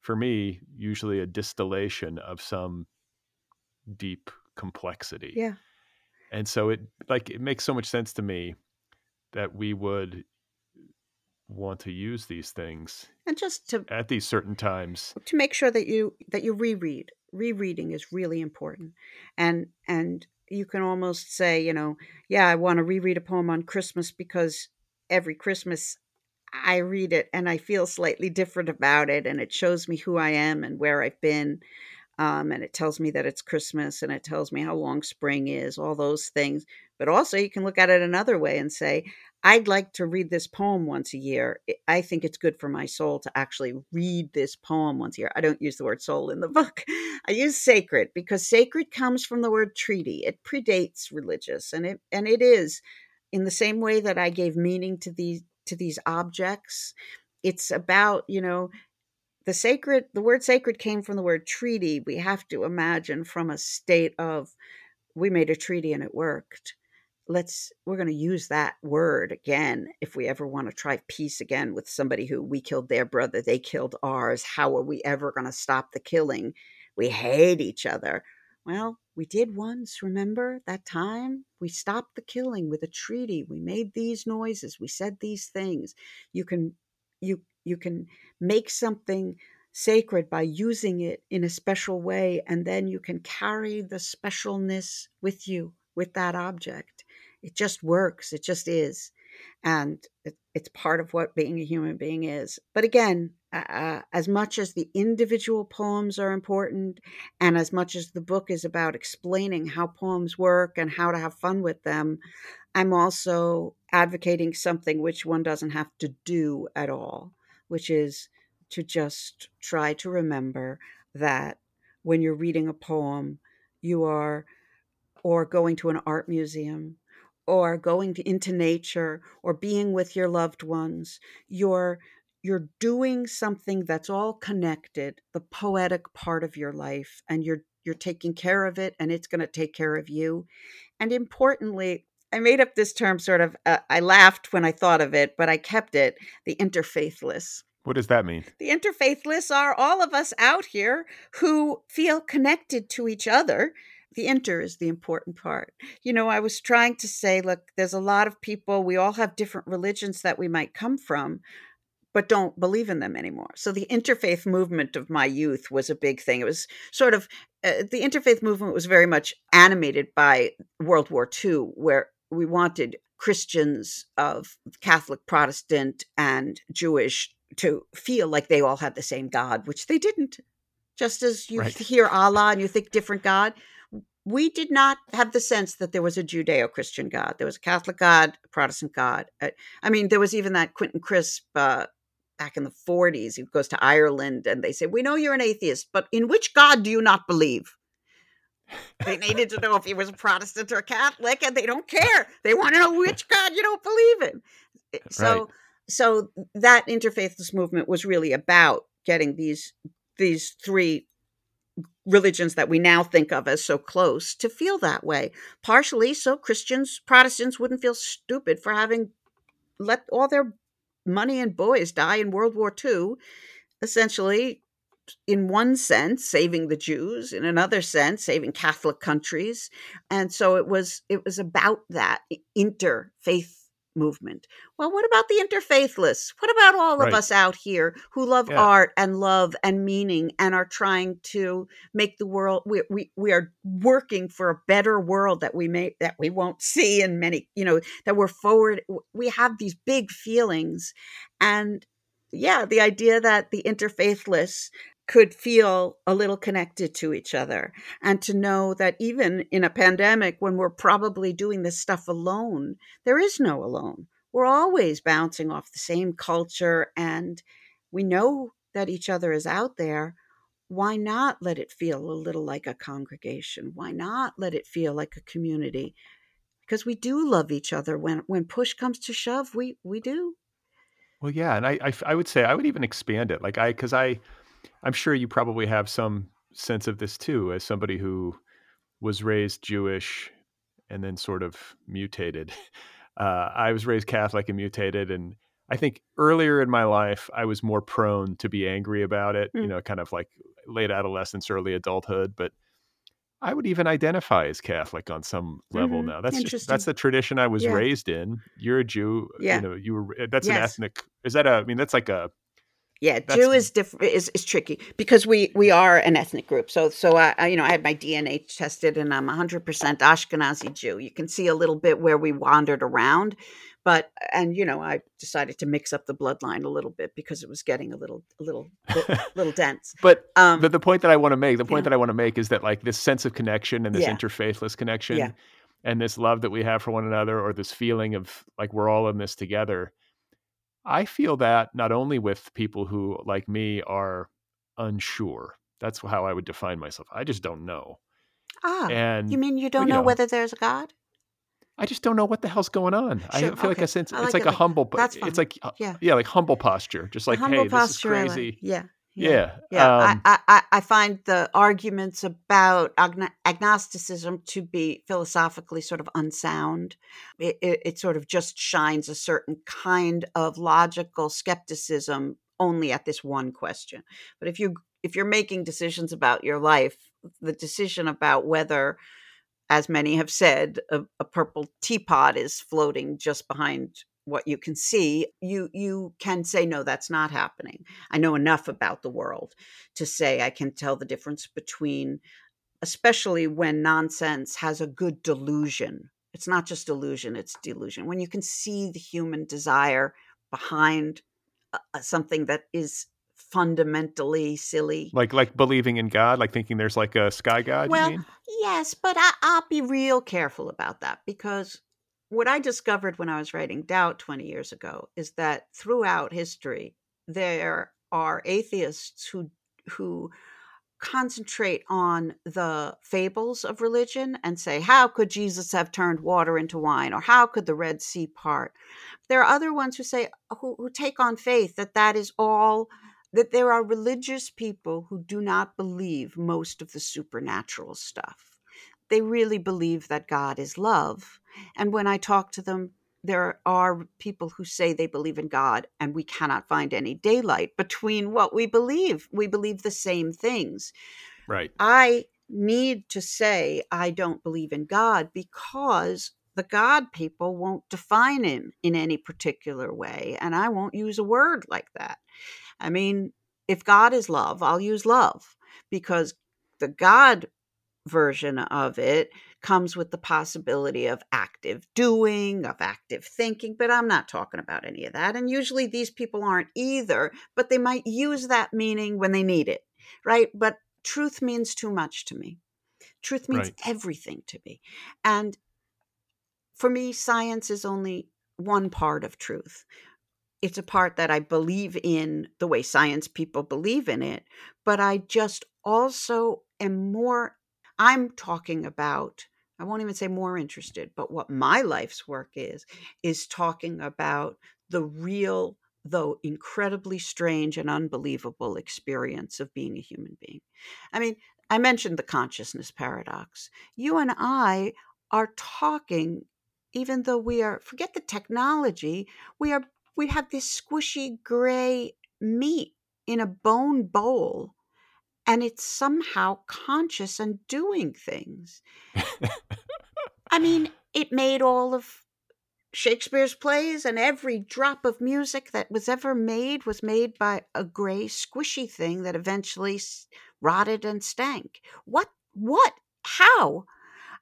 for me, usually a distillation of some deep complexity. Yeah. And so it like it makes so much sense to me that we would want to use these things and just to at these certain times to make sure that you that you reread rereading is really important and and you can almost say you know yeah i want to reread a poem on christmas because every christmas i read it and i feel slightly different about it and it shows me who i am and where i've been um, and it tells me that it's Christmas and it tells me how long spring is, all those things. But also, you can look at it another way and say, I'd like to read this poem once a year. I think it's good for my soul to actually read this poem once a year. I don't use the word soul in the book. I use sacred because sacred comes from the word treaty. It predates religious and it and it is in the same way that I gave meaning to these to these objects. It's about, you know, the sacred the word sacred came from the word treaty we have to imagine from a state of we made a treaty and it worked let's we're going to use that word again if we ever want to try peace again with somebody who we killed their brother they killed ours how are we ever going to stop the killing we hate each other. Well, we did once, remember that time? We stopped the killing with a treaty. We made these noises. We said these things. You can you you can make something sacred by using it in a special way and then you can carry the specialness with you with that object. It just works. It just is. And it, it's part of what being a human being is. But again, uh, as much as the individual poems are important, and as much as the book is about explaining how poems work and how to have fun with them, I'm also advocating something which one doesn't have to do at all, which is to just try to remember that when you're reading a poem, you are, or going to an art museum, or going to, into nature, or being with your loved ones, you're you're doing something that's all connected the poetic part of your life and you're you're taking care of it and it's going to take care of you. And importantly i made up this term sort of uh, i laughed when i thought of it but i kept it the interfaithless. What does that mean? The interfaithless are all of us out here who feel connected to each other. The inter is the important part. You know, I was trying to say, look, there's a lot of people, we all have different religions that we might come from, but don't believe in them anymore. So the interfaith movement of my youth was a big thing. It was sort of uh, the interfaith movement was very much animated by World War II, where we wanted Christians of Catholic, Protestant, and Jewish to feel like they all had the same God, which they didn't. Just as you right. hear Allah and you think different God, we did not have the sense that there was a Judeo Christian God. There was a Catholic God, a Protestant God. I mean, there was even that Quentin Crisp uh, back in the 40s. He goes to Ireland and they say, We know you're an atheist, but in which God do you not believe? They needed to know if he was a Protestant or a Catholic, and they don't care. They want to know which God you don't believe in. Eh, so, right. so that interfaithless movement was really about getting these these three religions that we now think of as so close to feel that way. Partially so Christians, Protestants wouldn't feel stupid for having let all their money and boys die in World War II, essentially, in one sense, saving the Jews, in another sense, saving Catholic countries. And so it was it was about that interfaith movement. Well, what about the interfaithless? What about all right. of us out here who love yeah. art and love and meaning and are trying to make the world we, we we are working for a better world that we may that we won't see in many, you know, that we're forward we have these big feelings and yeah, the idea that the interfaithless could feel a little connected to each other and to know that even in a pandemic when we're probably doing this stuff alone there is no alone. We're always bouncing off the same culture and we know that each other is out there. Why not let it feel a little like a congregation? Why not let it feel like a community? Because we do love each other. When when push comes to shove we we do. Well yeah and i i, I would say i would even expand it. Like i because i I'm sure you probably have some sense of this too, as somebody who was raised Jewish and then sort of mutated. Uh, I was raised Catholic and mutated, and I think earlier in my life I was more prone to be angry about it. Mm. You know, kind of like late adolescence, early adulthood. But I would even identify as Catholic on some level mm-hmm. now. That's just that's the tradition I was yeah. raised in. You're a Jew. Yeah. You know, you were. That's yes. an ethnic. Is that a? I mean, that's like a yeah, That's, Jew is different is, is tricky because we we are an ethnic group. So so I, I you know I had my DNA tested and I'm 100% Ashkenazi Jew. You can see a little bit where we wandered around, but and you know I decided to mix up the bloodline a little bit because it was getting a little a little little dense. but um, but the point that I want to make, the point yeah. that I want to make is that like this sense of connection and this yeah. interfaithless connection yeah. and this love that we have for one another or this feeling of like we're all in this together I feel that not only with people who, like me, are unsure. That's how I would define myself. I just don't know. Ah, and you mean you don't you know, know, whether there's a God? I just don't know what the hell's going on. Sure, I feel okay. like a sense. Like it's like it. a humble. That's fine. It's like uh, yeah, yeah, like humble posture. Just like hey, this is crazy. Like. Yeah, yeah, yeah. Um, I, I, I find the arguments about agnosticism to be philosophically sort of unsound. It, it, it, sort of just shines a certain kind of logical skepticism only at this one question. But if you if you're making decisions about your life, the decision about whether as many have said, a, a, purple teapot is floating just behind what you can see. You you can say no, that's not happening. I know enough about the world to say I can tell the difference between, especially when nonsense has a good delusion. It's not just delusion; it's delusion. When you can see the human desire behind uh, something that is fundamentally silly. Like like believing in God, like thinking there's like a sky god. Well, yes, but I, I'll be real careful about that because what I discovered when I was writing Doubt 20 years ago is that throughout history there are atheists who who concentrate on the fables of religion and say how could Jesus have turned water into wine or how could the Red Sea part. There are other ones who say who, who take on faith that that is all that there are religious people who do not believe most of the supernatural stuff. They really believe that God is love. And when I talk to them, there are people who say they believe in God, and we cannot find any daylight between what we believe. We believe the same things. Right. I need to say I don't believe in God because the God people won't define him in any particular way. And I won't use a word like that. I mean, if God is love, I'll use love because the God version of it comes with the possibility of active doing, of active thinking, but I'm not talking about any of that. And usually these people aren't either, but they might use that meaning when they need it, right? But truth means too much to me. Truth means right. everything to me. And for me, science is only one part of truth it's a part that I believe in the way science people believe in it, but I just also am more, I'm talking about, I won't even say more interested, but what my life's work is, is talking about the real, though incredibly strange and unbelievable experience of being a human being. I mean, I mentioned the consciousness paradox. You and I are talking even though we are forget the technology we are we have this squishy gray meat in a bone bowl and it's somehow conscious and doing things. I mean, it made all of Shakespeare's plays, and every drop of music that was ever made was made by a gray, squishy thing that eventually rotted and stank. What? What? How?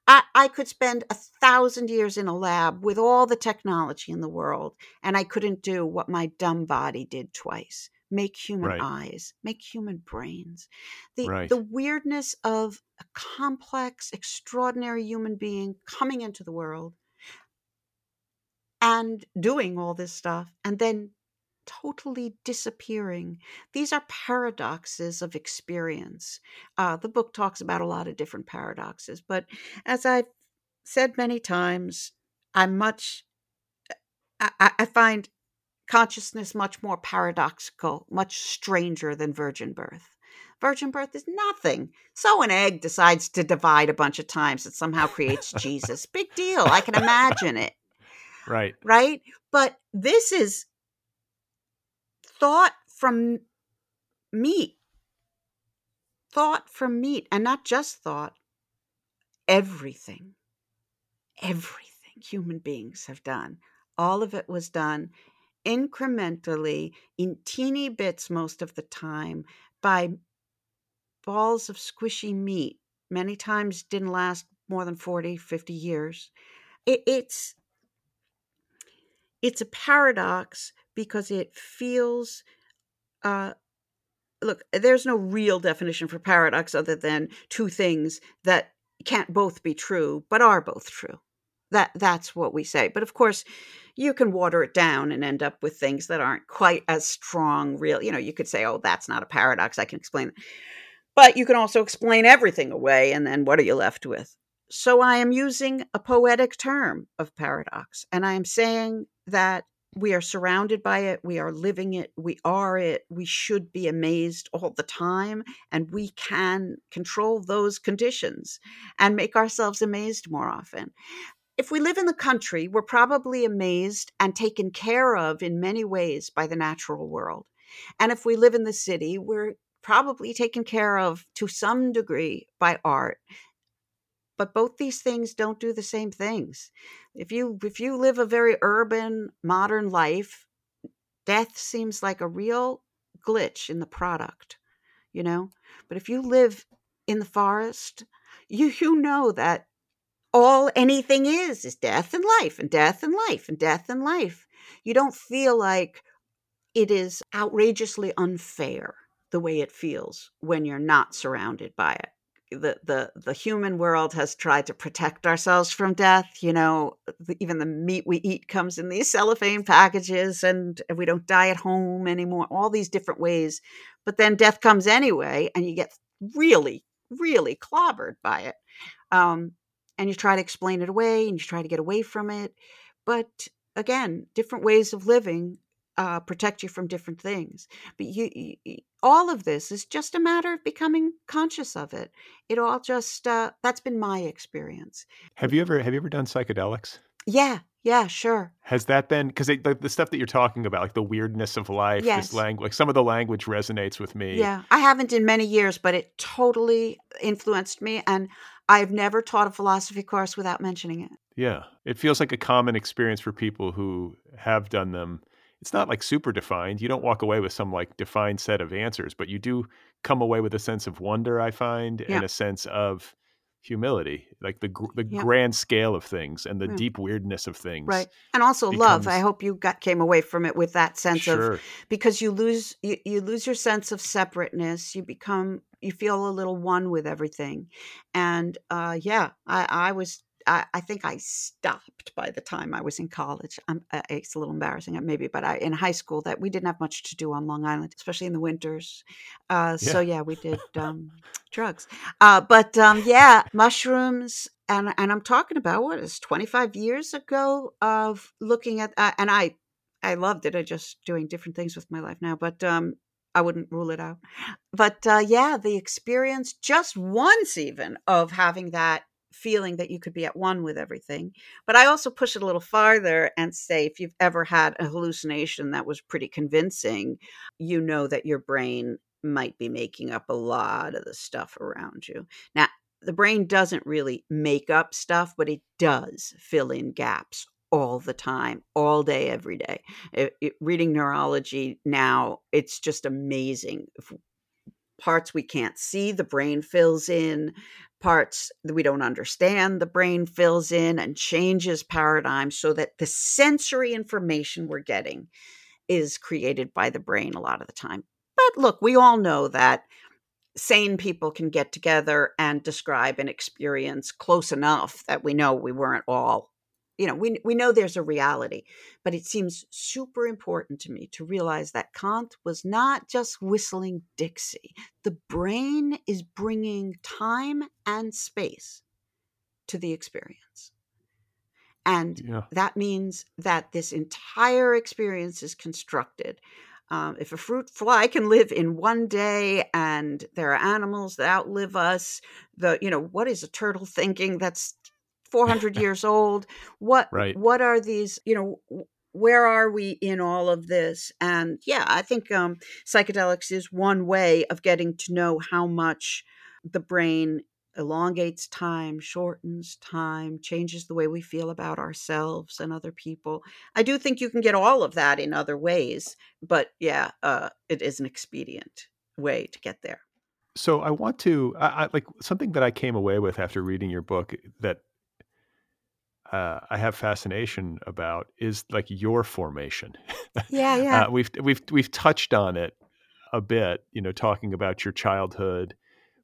I, I could spend a thousand years in a lab with all the technology in the world, and I couldn't do what my dumb body did twice make human right. eyes, make human brains. The, right. the weirdness of a complex, extraordinary human being coming into the world and doing all this stuff, and then totally disappearing. These are paradoxes of experience. Uh, the book talks about a lot of different paradoxes, but as I've said many times, I'm much, I, I find consciousness much more paradoxical, much stranger than virgin birth. Virgin birth is nothing. So an egg decides to divide a bunch of times. It somehow creates Jesus. Big deal. I can imagine it. Right. Right. But this is thought from meat. Thought from meat, and not just thought, everything, everything human beings have done. All of it was done incrementally in teeny bits most of the time by balls of squishy meat. Many times didn't last more than 40, 50 years. It, it's it's a paradox because it feels uh, look there's no real definition for paradox other than two things that can't both be true but are both true that that's what we say but of course you can water it down and end up with things that aren't quite as strong real you know you could say oh that's not a paradox i can explain it but you can also explain everything away and then what are you left with? So i am using a poetic term of paradox and i am saying that we are surrounded by it we are living it we are it we should be amazed all the time and we can control those conditions and make ourselves amazed more often if we live in the country we're probably amazed and taken care of in many ways by the natural world. And if we live in the city we're probably taken care of to some degree by art. But both these things don't do the same things. If you if you live a very urban modern life death seems like a real glitch in the product you know? But if you live in the forest you you know that all anything is is death and life and death and life and death and life. You don't feel like it is outrageously unfair the way it feels when you're not surrounded by it. The the the human world has tried to protect ourselves from death you know even the meat we eat comes in these cellophane packages and we don't die at home anymore all these different ways. But then death comes anyway and you get really really clobbered by it. Um, and you try to explain it away and you try to get away from it but again different ways of living uh, protect you from different things. But you, you, all of this is just a matter of becoming conscious of it. It all just uh, that's been my experience. Have you ever have you ever done psychedelics? Yeah, yeah, sure. Has that been because the, the, stuff that you're talking about, like the weirdness of life, yes. this language, like some of the language resonates with me. Yeah, I haven't in many years, but it totally influenced me, and I've never taught a philosophy course without mentioning it. Yeah, it feels like a common experience for people who have done them it's not like super defined. You don't walk away with some like defined set of answers, but you do come away with a sense of wonder, I find, yeah. and a sense of humility, like the the yeah. grand scale of things and the yeah. deep weirdness of things. Right. And also becomes... love. I hope you got came away from it with that sense sure. of because you lose you, you lose your sense of separateness. You become you feel a little one with everything. And uh yeah, I I was I, I, think I stopped by the time I was in college. I'm, uh, it's a little embarrassing, uh, maybe, but I, in high school, that we didn't have much to do on Long Island, especially in the winters. Uh, yeah. So yeah, we did um, drugs. Uh, but um, yeah, mushrooms, and and I'm talking about what is 25 years ago of looking at, uh, and I I loved it. I just doing different things with my life now, but um, I wouldn't rule it out. But uh, yeah, the experience just once even of having that feeling that you could be at one with everything. But I also push it a little farther and say if you've ever had a hallucination that was pretty convincing, you know that your brain might be making up a lot of the stuff around you. Now, the brain doesn't really make up stuff, but it does fill in gaps all the time, all day, every day. It, it, reading neurology now, it's just amazing. If parts we can't see, the brain fills in parts that we don't understand, the brain fills in and changes paradigms so that the sensory information we're getting is created by the brain a lot of the time. But look, we all know that sane people can get together and describe an experience close enough that we know we weren't all you know we, we know there's a reality but it seems super important to me to realize that kant was not just whistling dixie. The brain is bringing time and space to the experience. And yeah. that means that this entire experience is constructed um, if a fruit fly can live in one day and there are animals that outlive us the you know what is a turtle thinking? That's 400 years old what right. what are these you know where are we in all of this? And yeah i think um, psychedelics is one way of getting to know how much the brain elongates time shortens time changes the way we feel about ourselves and other people. I do think you can get all of that in other ways but yeah uh, it is an expedient way to get there. So i want to I, I, like something that i came away with after reading your book that uh, I have fascination about is like your formation. Yeah, yeah. uh, we've we've we've touched on it a bit, you know, talking about your childhood,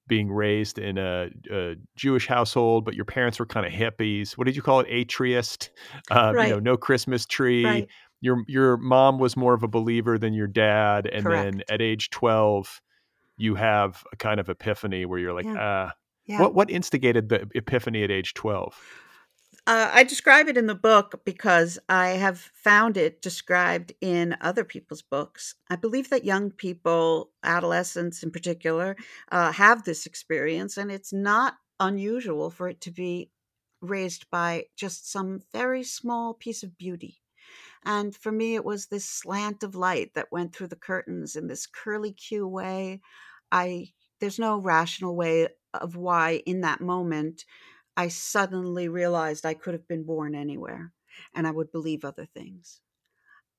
being raised in a, a Jewish household, but your parents were kind of hippies. What did you call it? Atheist. Uh, right. You know, no Christmas tree. Right. Your your mom was more of a believer than your dad, and Correct. then at age twelve, you have a kind of epiphany where you're like, yeah. ah. Yeah. What what instigated the epiphany at age twelve? Uh, I describe it in the book because I have found it described in other people's books. I believe that young people, adolescents in particular, uh, have this experience, and it's not unusual for it to be raised by just some very small piece of beauty. And for me, it was this slant of light that went through the curtains in this curly Q way. I there's no rational way of why in that moment I suddenly realized I could have been born anywhere and I would believe other things.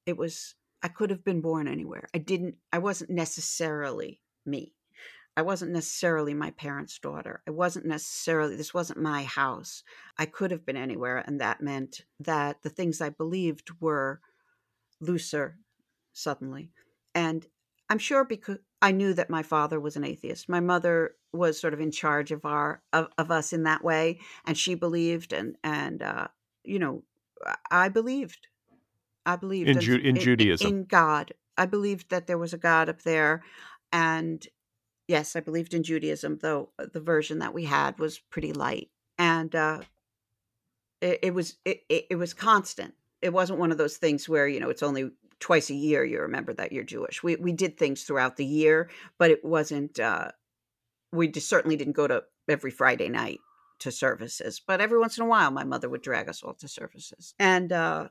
It was I could have been born anywhere. I didn't I wasn't necessarily me. I wasn't necessarily my parents' daughter. I wasn't necessarily this wasn't my house. I could have been anywhere and that meant that the things I believed were looser suddenly. And I'm sure because I knew that my father was an atheist. My mother was sort of in charge of our of, of us in that way, and she believed, and and uh, you know, I believed, I believed in, Ju- in, in Judaism in God. I believed that there was a God up there, and yes, I believed in Judaism, though uh, the version that we had was pretty light, and uh, it, it was it, it, it was constant. It wasn't one of those things where you know it's only twice a year you remember that you're Jewish. We we did things throughout the year, but it wasn't. Uh, we just certainly didn't go to every Friday night to services, but every once in a while, my mother would drag us all to services, and uh,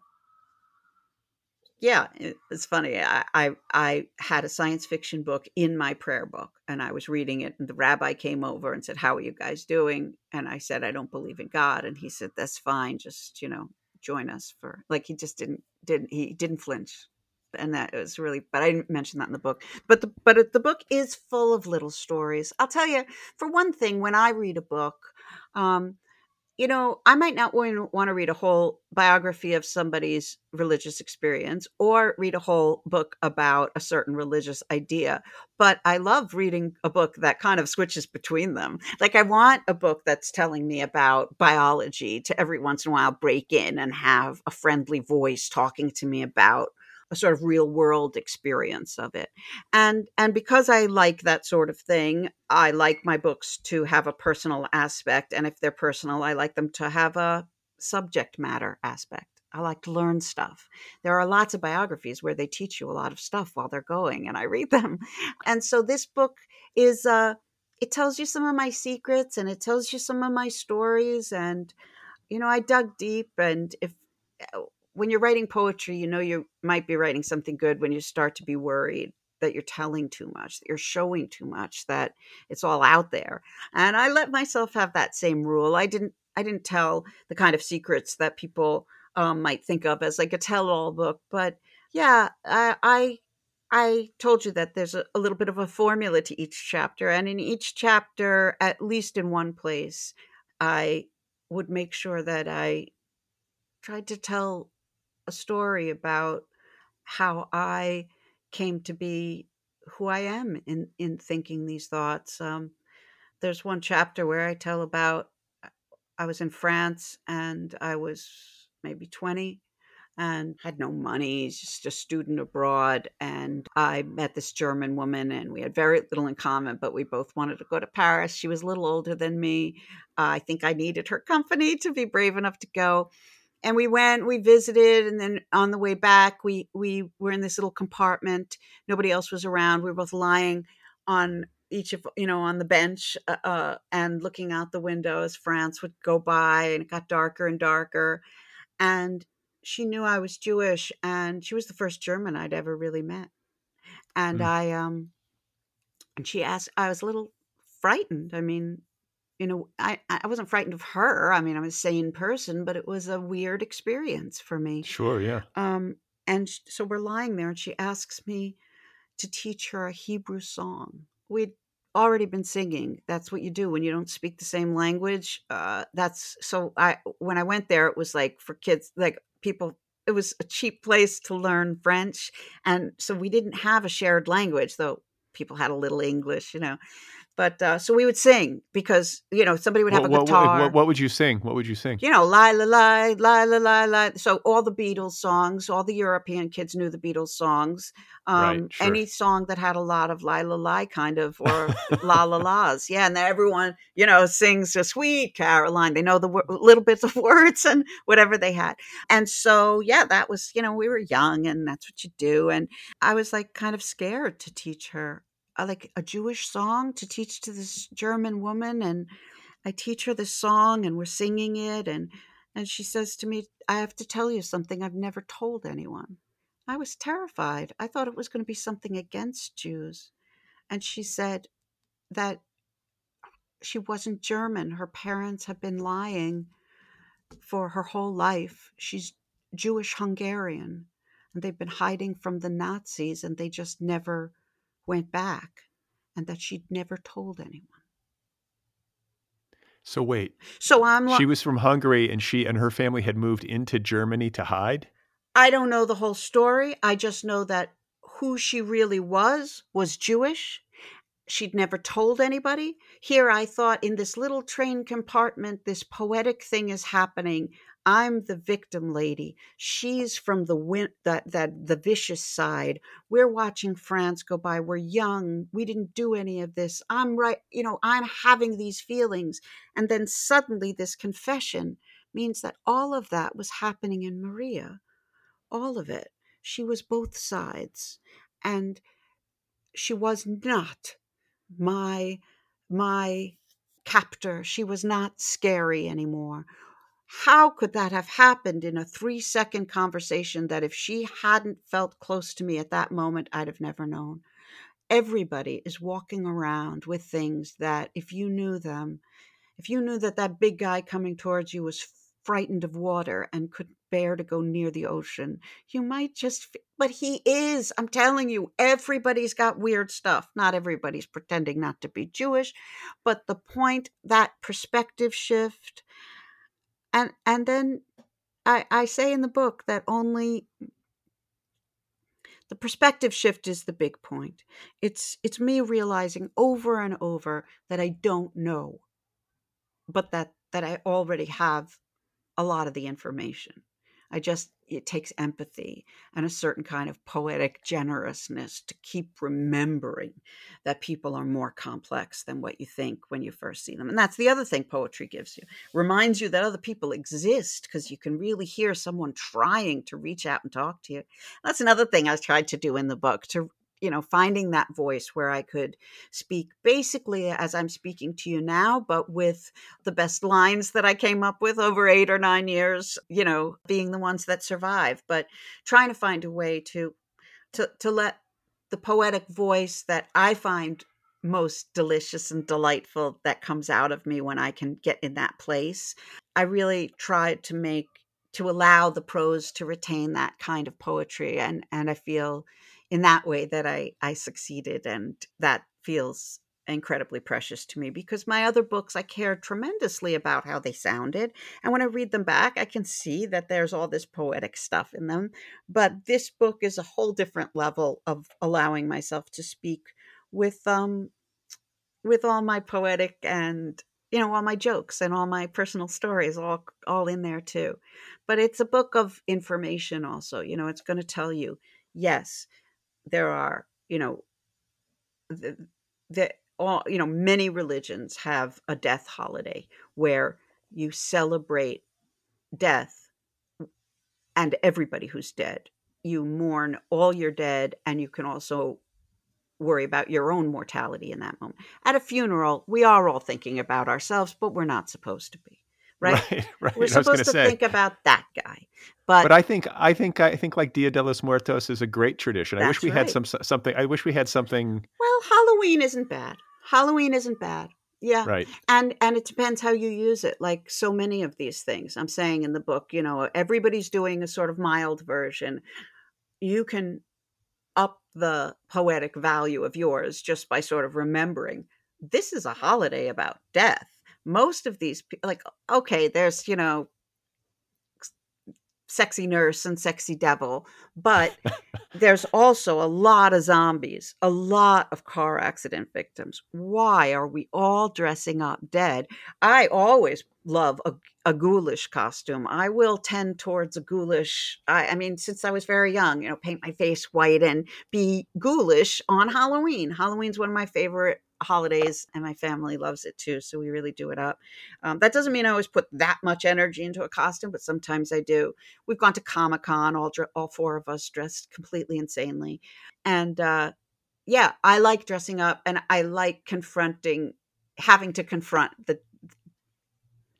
yeah, it's funny. I, I, I had a science fiction book in my prayer book, and I was reading it, and the rabbi came over and said, "How are you guys doing?" And I said, "I don't believe in God," and he said, "That's fine. Just you know, join us for like." He just didn't didn't he didn't flinch and that was really but i didn't mention that in the book but the but the book is full of little stories i'll tell you for one thing when i read a book um you know, I might not want to read a whole biography of somebody's religious experience or read a whole book about a certain religious idea, but I love reading a book that kind of switches between them. Like, I want a book that's telling me about biology to every once in a while break in and have a friendly voice talking to me about a sort of real world experience of it and and because i like that sort of thing i like my books to have a personal aspect and if they're personal i like them to have a subject matter aspect I like to learn stuff. There are lots of biographies where they teach you a lot of stuff while they're going, and I read them. And so this book is, uh, it tells you some of my secrets and it tells you some of my stories. And, you know, I dug deep. And if uh, when you're writing poetry, you know you might be writing something good when you start to be worried that you're telling too much, that you're showing too much, that it's all out there. And I let myself have that same rule. I didn't I didn't tell the kind of secrets that people um, might think of as like a tell-all book, but yeah, I, I I told you that there's a, a, little bit of a formula to each chapter, and in each chapter, at least in one place, I would make sure that I tried to tell a story about how I came to be who I am in in thinking these thoughts. Um, there's one chapter where I tell about I was in France and I was maybe 20 and had no money, just a student abroad. And I met this German woman, and we had very little in common, but we both wanted to go to Paris. She was a little older than me. Uh, I think I needed her company to be brave enough to go and we went we visited and then on the way back we we were in this little compartment. Nobody else was around. We were both lying on each of you know on the bench uh, uh, and looking out the window as france would go by and it got darker and darker and she knew i was jewish and she was the first german i'd ever really met and mm. i um and she asked i was a little frightened. I mean you know, I, I wasn't frightened of her. I mean, I'm a sane person, but it was a weird experience for me. Sure, yeah. Um, and so we're lying there, and she asks me to teach her a Hebrew song. We'd already been singing. That's what you do when you don't speak the same language. Uh, that's so. I when I went there, it was like for kids, like people. It was a cheap place to learn French, and so we didn't have a shared language, though people had a little English, you know. But uh, so we would sing because you know somebody would have what, a guitar. What, what, would you sing? What would you sing? You know, la la la la la la la. So all the Beatles songs, all the European kids knew the Beatles songs. Um, right, sure. Any song that had a lot of la la la kind of or la la las, yeah. And then everyone, you know, sings a sweet Caroline. They know the w- little bits of words and whatever they had. And so yeah, that was you know we were young and that's what you do. And I was like kind of scared to teach her like a Jewish song to teach to this German woman, and I teach her this song, and we're singing it, and and she says to me, "I have to tell you something I've never told anyone." I was terrified. I thought it was going to be something against Jews, and she said, that she wasn't German. Her parents have been lying for her whole life. She's Jewish Hungarian, and they've been hiding from the Nazis, and they just never went back, and that she'd never told anyone. So wait. So I'm. She was from Hungary, and she and her family had moved into Germany to hide. I don't know the whole story. I just know that who she really was was Jewish. She'd never told anybody. Here, I thought in this little train compartment, this poetic thing is happening. I'm the victim lady. She's from the win- that that the vicious side. We're watching France go by. We're young. We didn't do any of this. I'm right. You know, I'm having these feelings, and then suddenly this confession means that all of that was happening in Maria, all of it. She was both sides, and she was not my my captor. She was not scary anymore. How could that have happened in a three second conversation that if she hadn't felt close to me at that moment, I'd have never known? Everybody is walking around with things that if you knew them, if you knew that that big guy coming towards you was frightened of water and couldn't bear to go near the ocean. You might just, but he is. I'm telling you, everybody's got weird stuff. Not everybody's pretending not to be Jewish, but the point that perspective shift, and and then I, I say in the book that only the perspective shift is the big point. It's it's me realizing over and over that I don't know, but that that I already have a lot of the information. I just, it takes empathy and a certain kind of poetic generousness to keep remembering that people are more complex than what you think when you first see them. And that's the other thing poetry gives you reminds you that other people exist because you can really hear someone trying to reach out and talk to you. That's another thing I tried to do in the book to you know, finding that voice where I could speak basically as I'm speaking to you now, but with the best lines that I came up with over eight or nine years, you know, being the ones that survive, but trying to find a way to to to let the poetic voice that I find most delicious and delightful that comes out of me when I can get in that place. I really tried to make to allow the prose to retain that kind of poetry and and I feel in that way that I I succeeded and that feels incredibly precious to me because my other books I cared tremendously about how they sounded and when I read them back I can see that there's all this poetic stuff in them but this book is a whole different level of allowing myself to speak with um with all my poetic and you know all my jokes and all my personal stories all all in there too. But it's a book of information also you know it's going to tell you yes there are, you know, the, all you know many religions have a death holiday where you celebrate death and everybody who's dead. You mourn all your dead, and you can also worry about your own mortality in that moment. At a funeral, we are all thinking about ourselves, but we're not supposed to be right? Right, right. We're supposed to say. think about that guy. But, but I think I think I think like Dia de los Muertos is a great tradition. I wish we right. had some something. I wish we had something. Well, Halloween isn't bad. Halloween isn't bad. Yeah. Right. And and it depends how you use it. Like so many of these things I'm saying in the book, you know, everybody's doing a sort of mild version. You can up the poetic value of yours just by sort of remembering this is a holiday about death most of these like okay there's you know sexy nurse and sexy devil but there's also a lot of zombies a lot of car accident victims. Why are we all dressing up dead? I always love a, a ghoulish costume. I will tend towards a ghoulish I, I mean since i was very young you know paint my face white and be ghoulish on halloween. Halloween's one of my favorite holidays and my family loves it too so we really do it up. Um, that doesn't mean i always put that much energy into a costume but sometimes i do. We've gone to comic-con all, all four of us dressed completely insanely and uh, yeah i like dressing up and i like confronting having to confront the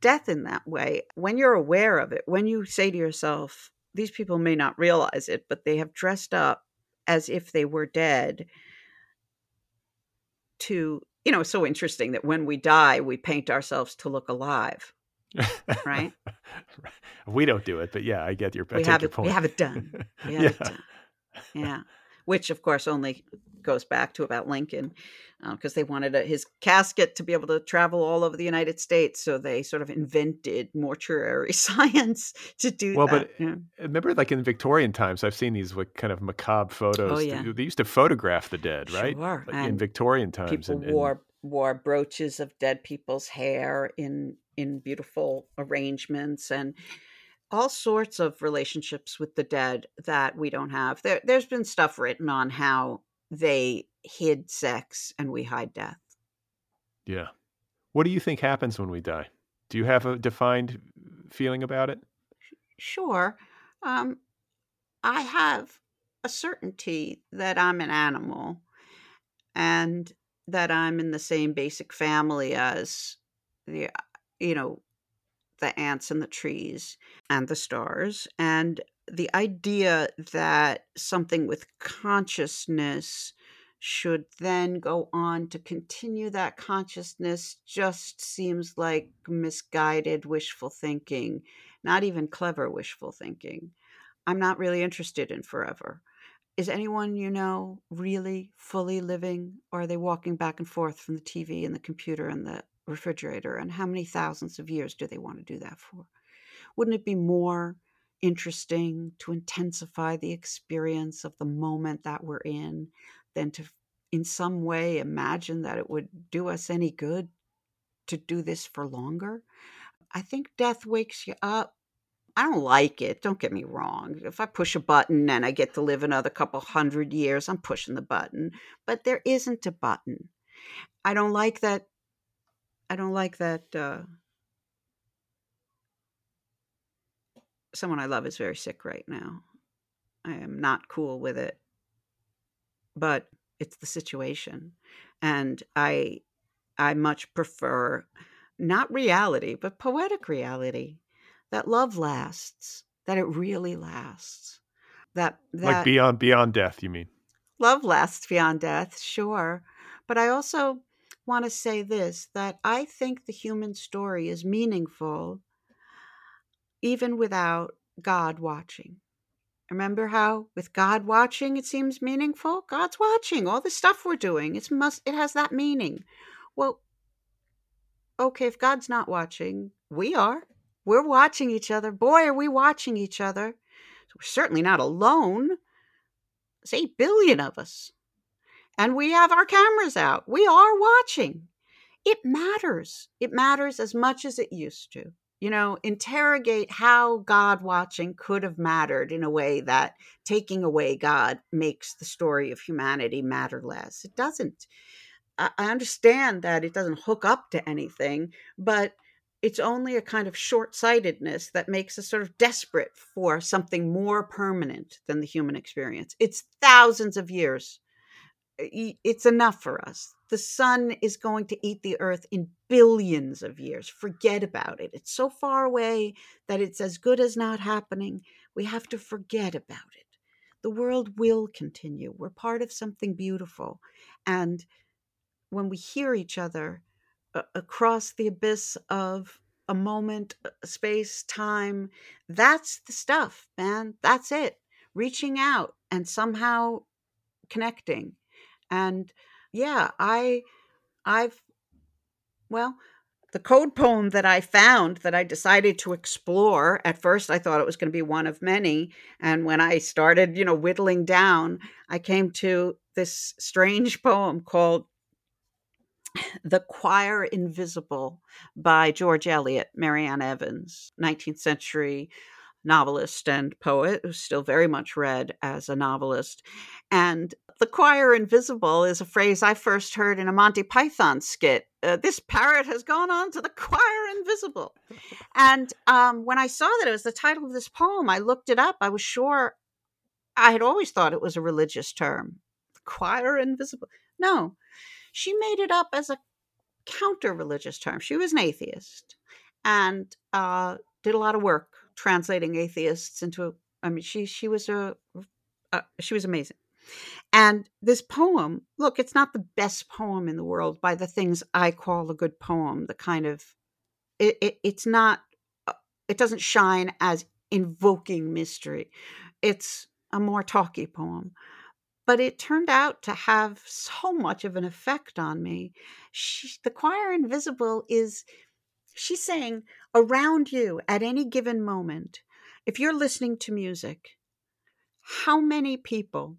death in that way. When you're aware of it when you say to yourself these people may not realize it but they have dressed up as if they were dead to you know, it's so interesting that when we die, we paint ourselves to look alive. right? we don't do it, but yeah, I get your, I we have it, point. We have it done. We have yeah. it done. Yeah. Which, of course, only goes back to about Lincoln because uh, they wanted a, his casket to be able to travel all over the United States. So they sort of invented mortuary science to do well, that. Well, but yeah. remember, like in Victorian times, I've seen these like kind of macabre photos. Oh, yeah. They used to photograph the dead, right? Sure. Like in Victorian times. People and, and... wore wore brooches of dead people's hair in in beautiful arrangements and all sorts of relationships with the dead that we don't have. There, there's been stuff written on how they hid sex and we hide death. Yeah. What do you think happens when we die? Do you have a defined feeling about it? Sure. Um, I have a certainty that I'm an animal and that I'm in the same basic family as the, you know, the ants and the trees and the stars. And the idea that something with consciousness should then go on to continue that consciousness just seems like misguided wishful thinking, not even clever wishful thinking. I'm not really interested in forever. Is anyone you know really fully living, or are they walking back and forth from the TV and the computer and the refrigerator? And how many thousands of years do they want to do that for? Wouldn't it be more interesting to intensify the experience of the moment that we're in than to in some way imagine that it would do us any good to do this for longer. I think death wakes you up. I don't like it. Don't get me wrong. If I push a button and I get to live another couple hundred years, I'm pushing the button. But there isn't a button. I don't like that. I don't like that. Uh, someone I love is very sick right now. I am not cool with it. But it's the situation. And I I much prefer not reality, but poetic reality that love lasts, that it really lasts. That, that like beyond beyond death, you mean? Love lasts beyond death, sure. But I also want to say this that I think the human story is meaningful even without God watching. Remember how with God watching it seems meaningful? God's watching all the stuff we're doing. It's must it has that meaning. Well, okay, if God's not watching, we are. We're watching each other. Boy, are we watching each other. So we're certainly not alone. There's 8 billion of us. And we have our cameras out. We are watching. It matters. It matters as much as it used to you know, interrogate how God watching could have mattered in a way that taking away God makes the story of humanity matter less. It doesn't. I understand that it doesn't hook up to anything, but it's only a kind of short sightedness that makes us sort of desperate for something more permanent than the human experience. It's thousands of years. It's enough for us the sun is going to eat the earth in billions of years. Forget about it. It's so far away that it's as good as not happening. We have to forget about it. The world will continue. We're part of something beautiful. And when we hear each other uh, across the abyss of a moment, space, time, that's the stuff, man. That's it. Reaching out and somehow connecting. And yeah, I I've well, the code poem that I found that I decided to explore, at first I thought it was going to be one of many. And when I started, you know, whittling down, I came to this strange poem called The Choir Invisible by George Eliot, Marianne Evans, 19th century novelist and poet who's still very much read as a novelist. And the choir invisible is a phrase I first heard in a Monty Python skit. Uh, this parrot has gone on to the choir invisible. And um, when I saw that it was the title of this poem, I looked it up. I was sure I had always thought it was a religious term. The choir invisible. No, she made it up as a counter religious term. She was an atheist and uh, did a lot of work translating atheists into. I mean, she she was a uh, she was amazing. And this poem, look, it's not the best poem in the world by the things I call a good poem, the kind of, it, it, it's not, uh, it doesn't shine as invoking mystery. It's a more talky poem. But it turned out to have so much of an effect on me. She, the choir invisible is, she's saying, around you at any given moment, if you're listening to music, how many people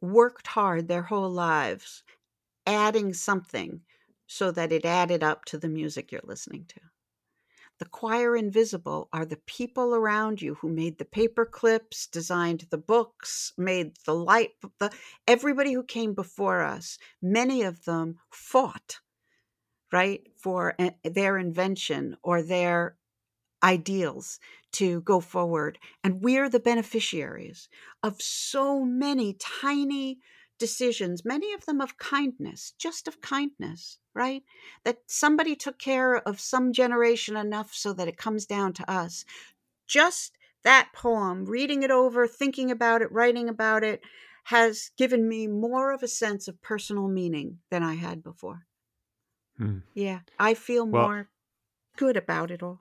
worked hard their whole lives adding something so that it added up to the music you're listening to. The choir invisible are the people around you who made the paper clips, designed the books, made the light, the, everybody who came before us. Many of them fought, right, for eh, their invention or their ideals to go forward. And we're the beneficiaries of so many tiny decisions, many of them of kindness, just of kindness, right? That somebody took care of some generation enough so that it comes down to us. Just that poem, reading it over, thinking about it, writing about it, has given me more of a sense of personal meaning than I had before. Hmm. Yeah, I feel well, more good about it all.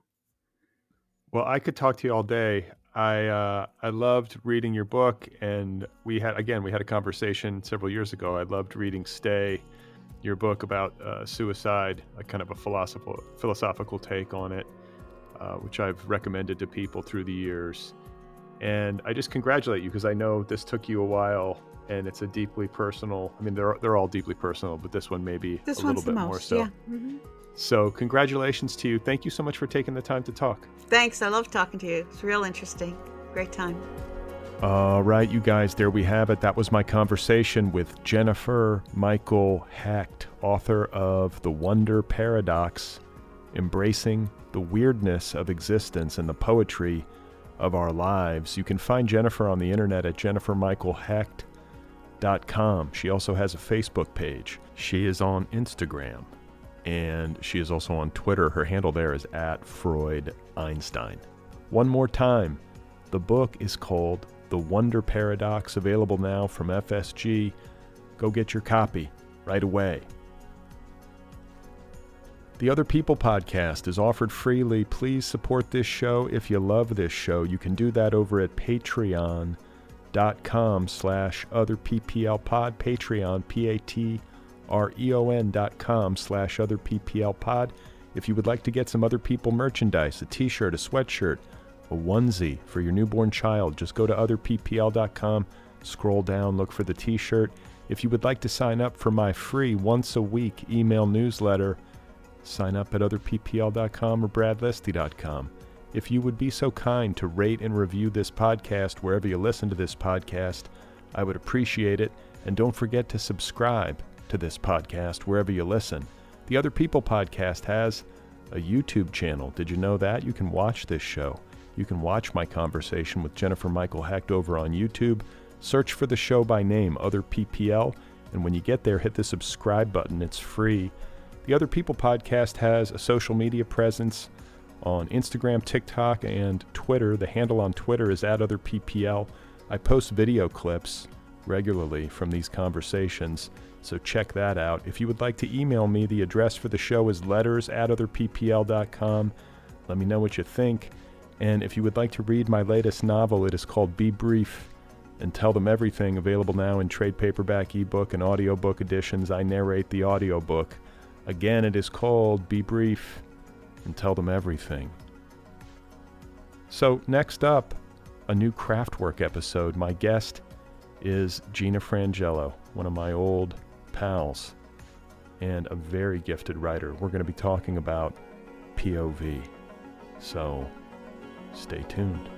Well, I could talk to you all day. I uh, I loved reading your book, and we had again we had a conversation several years ago. I loved reading "Stay," your book about uh, suicide, a kind of a philosophical philosophical take on it, uh, which I've recommended to people through the years. And I just congratulate you because I know this took you a while, and it's a deeply personal. I mean, they're they're all deeply personal, but this one maybe this a little bit most, more so. Yeah. Mm-hmm. So, congratulations to you. Thank you so much for taking the time to talk. Thanks. I love talking to you. It's real interesting. Great time. All right, you guys, there we have it. That was my conversation with Jennifer Michael Hecht, author of The Wonder Paradox Embracing the Weirdness of Existence and the Poetry of Our Lives. You can find Jennifer on the internet at jennifermichaelhecht.com. She also has a Facebook page. She is on Instagram and she is also on Twitter. Her handle there is at Freud Einstein. One more time, the book is called The Wonder Paradox, available now from FSG. Go get your copy right away. The Other People podcast is offered freely. Please support this show if you love this show. You can do that over at patreon.com slash other PPL pod. Patreon, P A T R E O N dot com slash other PPL pod. If you would like to get some other people merchandise, a t-shirt, a sweatshirt, a onesie for your newborn child, just go to otherppl.com, scroll down, look for the t-shirt. If you would like to sign up for my free once a week email newsletter, sign up at otherppl.com or bradlisti.com. If you would be so kind to rate and review this podcast wherever you listen to this podcast, I would appreciate it. And don't forget to subscribe to this podcast wherever you listen. The Other People podcast has a YouTube channel. Did you know that? You can watch this show. You can watch my conversation with Jennifer Michael Hecht over on YouTube. Search for the show by name, Other PPL, and when you get there, hit the subscribe button. It's free. The Other People podcast has a social media presence on Instagram, TikTok, and Twitter. The handle on Twitter is at Other PPL. I post video clips regularly from these conversations. So check that out. If you would like to email me, the address for the show is letters at otherppl.com. Let me know what you think. And if you would like to read my latest novel, it is called Be Brief and Tell Them Everything, available now in trade paperback, ebook, and audiobook editions. I narrate the audiobook. Again, it is called Be Brief and Tell Them Everything. So, next up, a new Craftwork episode. My guest is Gina Frangello, one of my old pals and a very gifted writer. We're going to be talking about POV. So stay tuned.